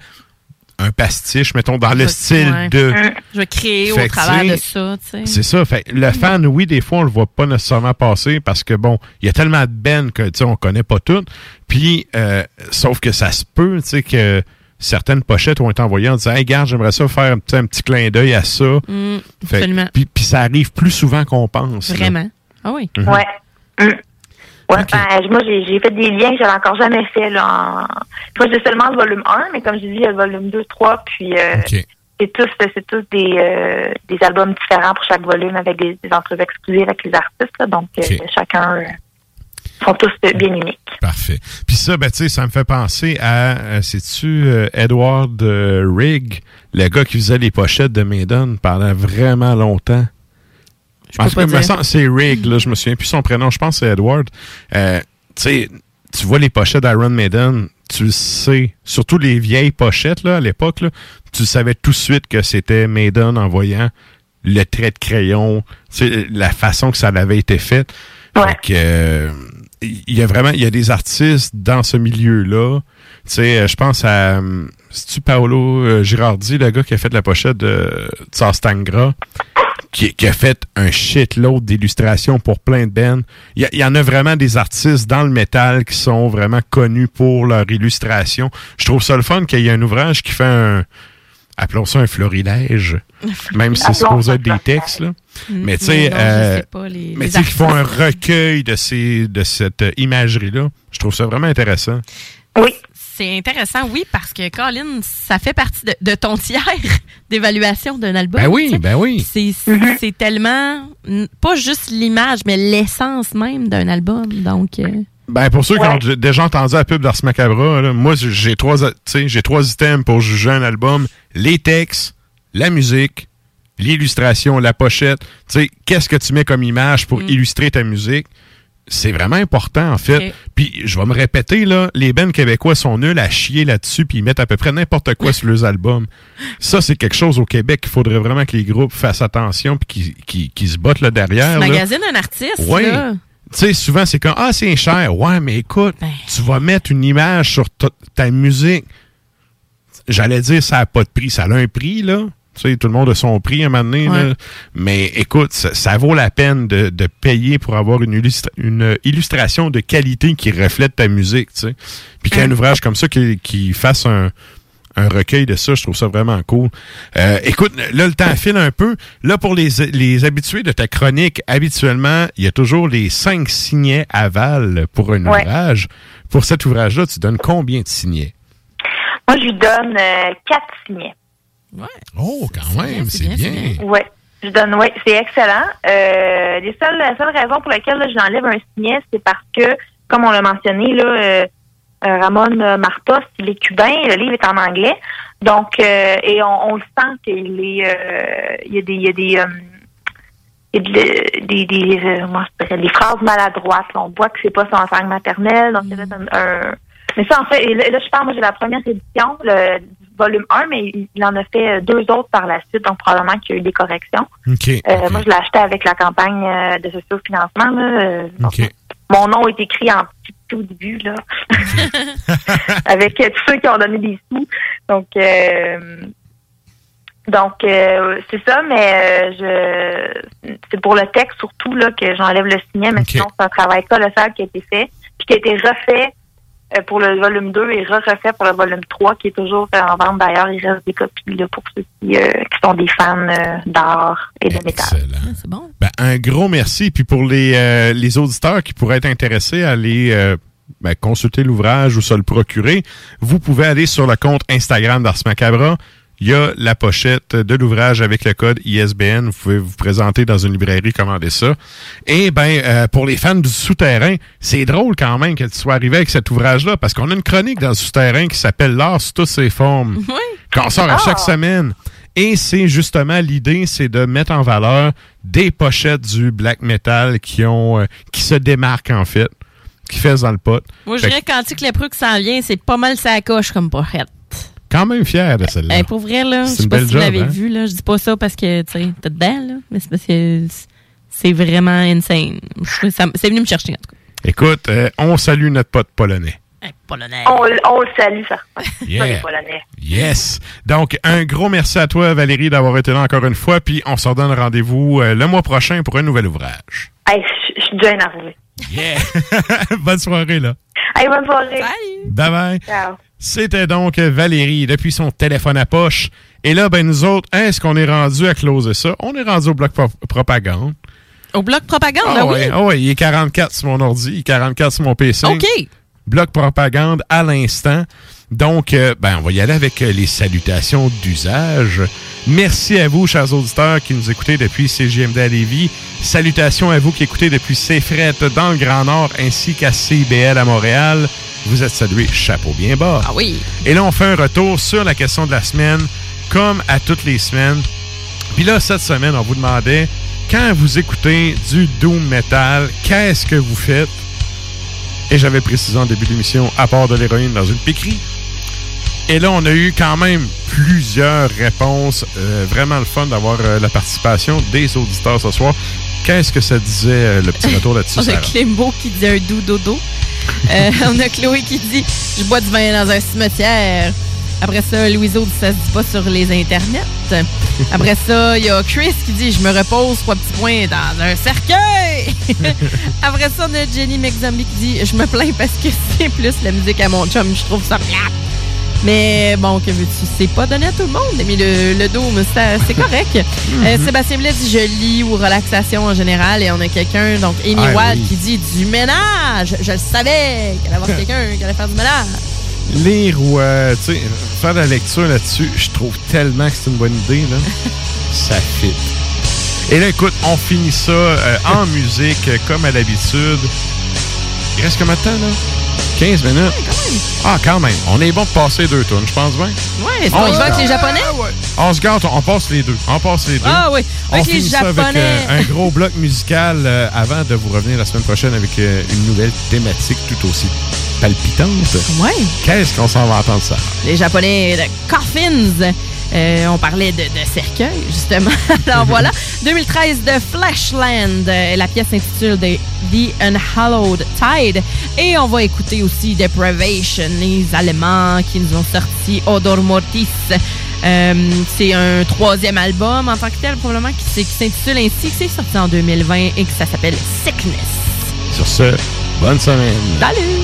un pastiche, mettons, dans le style ouais. de. Je vais créer Fait au travers de ça, tu sais. C'est ça. Fait, le fan, oui, des fois, on le voit pas nécessairement passer parce que, bon, il y a tellement de bands que, tu sais, on connaît pas toutes. Puis, euh, sauf que ça se peut, tu sais, que certaines pochettes ont été envoyées en disant, hey, regarde, j'aimerais ça faire un petit clin d'œil à ça. Mm, Fait- absolument. Puis, puis ça arrive plus souvent qu'on pense. là. Vraiment. Ah oui. Mhm. Ouais. Mm. Ouais, ben, moi, j'ai j'ai fait des liens que j'avais encore jamais fait. Là, en... Moi, j'ai seulement le volume 1, mais comme je dis, il y a le volume 2, 3, puis euh, c'est tous, des, euh, des albums différents pour chaque volume avec des, des entrevues exclusives avec les artistes. là. donc, euh, chacun euh, sont tous bien uniques. Parfait. Puis ça, ben, tu sais, ça me fait penser à, sais-tu, Edward Rigg, le gars qui faisait les pochettes de Maiden pendant vraiment longtemps? En peux tout pas dire. c'est Rigg, là, je me souviens plus son prénom, je pense que c'est Edward. Euh, tu vois les pochettes d'Iron Maiden, tu le sais, surtout les vieilles pochettes, là, à l'époque, tu savais tout de suite que c'était Maiden en voyant le trait de crayon, la façon que ça avait été fait. Fait que, euh, il y a vraiment, il y a des artistes dans ce milieu-là. Tu sais, euh, je pense à, c'est-tu Paolo euh, Girardi, le gars qui a fait la pochette de Tsar Stangra, qui, qui a fait un shitload d'illustrations pour plein de bands. Il y, a- il y en a vraiment des artistes dans le métal qui sont vraiment connus pour leur illustration. Je trouve ça le fun qu'il y ait un ouvrage qui fait un, appelons ça un florilège, même si c'est supposé être des textes, là. Mm, Mais tu sais, mais euh, tu sais qu'ils font un recueil de ces de cette euh, imagerie-là. Je trouve ça vraiment intéressant. Oui. C'est intéressant, oui, parce que Colin, ça fait partie de, de ton tiers d'évaluation d'un album. Ben oui, tu sais. ben oui. C'est c'est- c'est tellement, mm, pas juste l'image, mais l'essence même d'un album. Donc, euh, Ben pour ceux qui ont déjà entendu la pub d'Ars Macabra, là, moi j'ai trois tu sais, j'ai trois items pour juger un album les textes, la musique, l'illustration, la pochette. Tu sais, qu'est-ce que tu mets comme image pour illustrer ta musique? C'est vraiment important, en fait. Puis, je vais me répéter, là, les bands québécois sont nuls à chier là-dessus, puis ils mettent à peu près n'importe quoi sur leurs albums. Ça, c'est quelque chose au Québec qu'il faudrait vraiment que les groupes fassent attention, puis qu'ils se bottent là derrière. tu là. magasines un artiste, Oui. Tu sais, souvent, c'est comme, ah, c'est cher. Ouais, mais écoute, Ben. tu vas mettre une image sur ta- ta musique. J'allais dire, ça n'a pas de prix. Ça a un prix, là. Tu sais, tout le monde a son prix à un moment donné, Ouais. là. Mais écoute, ça, ça vaut la peine de, de payer pour avoir une, illustra- une illustration de qualité qui reflète ta musique. Puis qu'il y a un ouvrage comme ça qui, qui fasse un, un recueil de ça, je trouve ça vraiment cool. Euh, écoute, là, le temps file un peu. Là, pour les, les habitués de ta chronique, habituellement, il y a toujours les cinq signets aval pour un Ouais. ouvrage. Pour cet ouvrage-là, tu donnes combien de signets? Moi, je lui donne euh, quatre signets. Oh, quand même, c'est bien. Oui. Je donne, oui, c'est excellent. Euh, les seules, la seule raison pour laquelle là, je l'enlève un signet, c'est parce que, comme on l'a mentionné, là, euh, euh, Ramon Martos, il est cubain, le livre est en anglais. Donc, euh, et on, on le sent qu'il est, euh, il y a des, il y a des, euh, des, des, euh, comment je dirais, des phrases maladroites. là. On voit que c'est pas son langue maternelle. Donc, il y a peut-être un, un- mais ça, en fait, et là, là, je parle, moi, j'ai la première édition, le volume 1, mais il en a fait euh, deux autres par la suite, donc probablement qu'il y a eu des corrections. Euh, Moi, je l'ai acheté avec la campagne euh, de sociofinancement. Là, euh, donc, OK. Mon nom est écrit en petit au début, là, avec tous ceux qui ont donné des sous. Donc, euh, donc euh, c'est ça, mais je c'est pour le texte surtout là que j'enlève le signet, mais sinon c'est un travail colossal qui a été fait, puis qui a été refait pour le volume 2 et re-refait pour le volume 3, qui est toujours euh, en vente d'ailleurs. Il reste des copies là, pour ceux qui, euh, qui sont des fans euh, d'art et de métal. C'est bon. Ben, un gros merci. Puis pour les, euh, les auditeurs qui pourraient être intéressés à aller euh, ben, consulter l'ouvrage ou se le procurer, vous pouvez aller sur le compte Instagram d'Ars Macabra. Il y a la pochette de l'ouvrage avec le code ISBN. Vous pouvez vous présenter dans une librairie, commander ça. Et ben, euh, pour les fans du souterrain, c'est drôle quand même que tu sois arrivé avec cet ouvrage-là, parce qu'on a une chronique dans le souterrain qui s'appelle L'art sous toutes ses formes, qu'on sort à Ah! chaque semaine. Et c'est justement l'idée, c'est de mettre en valeur des pochettes du black metal qui ont, euh, qui se démarquent en fait, qui fessent dans le pot. Moi, je dirais que Quantique Lépreux qui s'en vient, c'est pas mal sa coche comme pochette. Quand même fier de celle-là. Ben, pour vrai, là, je sais pas si vous l'avez hein? vu, là. Je dis pas ça parce que, tu sais, t'es dedans, là. Mais c'est parce que c'est vraiment insane. C'est venu me chercher, en tout cas. Écoute, euh, on salue notre pote polonais. Polonais. On, on le salue, ça. Yeah. les Polonais. Yes. Donc, un gros merci à toi, Valérie, d'avoir été là encore une fois. Puis, on se redonne rendez-vous euh, le mois prochain pour un nouvel ouvrage. Hey, je suis déjà énervée. Yeah. Bonne soirée, là. Hey, bonne soirée. Bye bye. Ciao. C'était donc Valérie depuis son téléphone à poche. Et là, ben nous autres, est-ce qu'on est rendu à closer ça? On est rendu au bloc pro- propagande. Au bloc propagande, Ah là, ouais, oui. ah ouais, il est 44 sur mon ordi, il est 44 sur mon PC. OK. Bloc propagande à l'instant. Donc, euh, ben, on va y aller avec les salutations d'usage. Merci à vous, chers auditeurs, qui nous écoutez depuis CGMD à Lévis. Salutations à vous qui écoutez depuis CFRET dans le Grand Nord ainsi qu'à CIBL à Montréal. Vous êtes salués, chapeau bien bas. Ah oui. Et là, on fait un retour sur la question de la semaine, comme à toutes les semaines. Puis là, cette semaine, on vous demandait, quand vous écoutez du doom metal, qu'est-ce que vous faites? Et j'avais précisé en début d'émission, à part de l'héroïne dans une piquerie. Et là, on a eu quand même plusieurs réponses. Euh, vraiment le fun d'avoir euh, la participation des auditeurs ce soir. Qu'est-ce que ça disait, euh, le petit retour là-dessus? On a? Clémo qui dit un doux dodo. On a Chloé qui dit Je bois du vin dans un cimetière. Après ça, Louiseau dit Ça se dit pas sur les internets. Après ça, il y a Chris qui dit Je me repose, trois petits points, dans un cercueil. Après ça, on a Jenny McZombie qui dit Je me plains parce que c'est plus la musique à mon chum, je trouve ça plate. Mais bon, que veux-tu? C'est pas donné à tout le monde, mais le, le dôme, c'est c'est correct. Euh, Sébastien Blais dit je lis ou relaxation en général. Et on a quelqu'un, donc Amy Ah, oui. qui dit du ménage. Je le savais qu'elle allait avoir quelqu'un qui allait faire du ménage. Lire ou euh, tu sais, faire de la lecture là-dessus, je trouve tellement que c'est une bonne idée. Là. ça fit. Et là, écoute, on finit ça euh, en musique, euh, comme à l'habitude. Il reste combien de temps, là? 15 minutes? Ah, quand même. On est bon pour passer deux tonnes, je pense bien. Est-ce qu'on y va avec les Japonais? On se gâte, on passe les deux. On passe les deux. Ah oui, On avec les finit ça avec Japonais. euh, un gros bloc musical euh, avant de vous revenir la semaine prochaine avec euh, une nouvelle thématique tout aussi palpitante. Ouais. Qu'est-ce qu'on s'en va entendre ça? Les Japonais de Coffins. Euh, on parlait de, de cercueil, justement. Alors voilà. 2013 de Flashland. Euh, La pièce s'intitule The, The Unhallowed Tide. Et on va écouter aussi Deprivation, les Allemands qui nous ont sorti Odor Mortis. Euh, c'est un troisième album en tant que tel, probablement, qui, s'est- qui s'intitule ainsi, que c'est sorti en 2020 et que ça s'appelle Sickness. Sur ce, bonne semaine. Salut!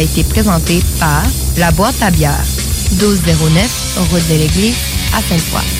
a été présenté par La Boîte à bière, 1209, route de l'Église, à Sainte-Foy.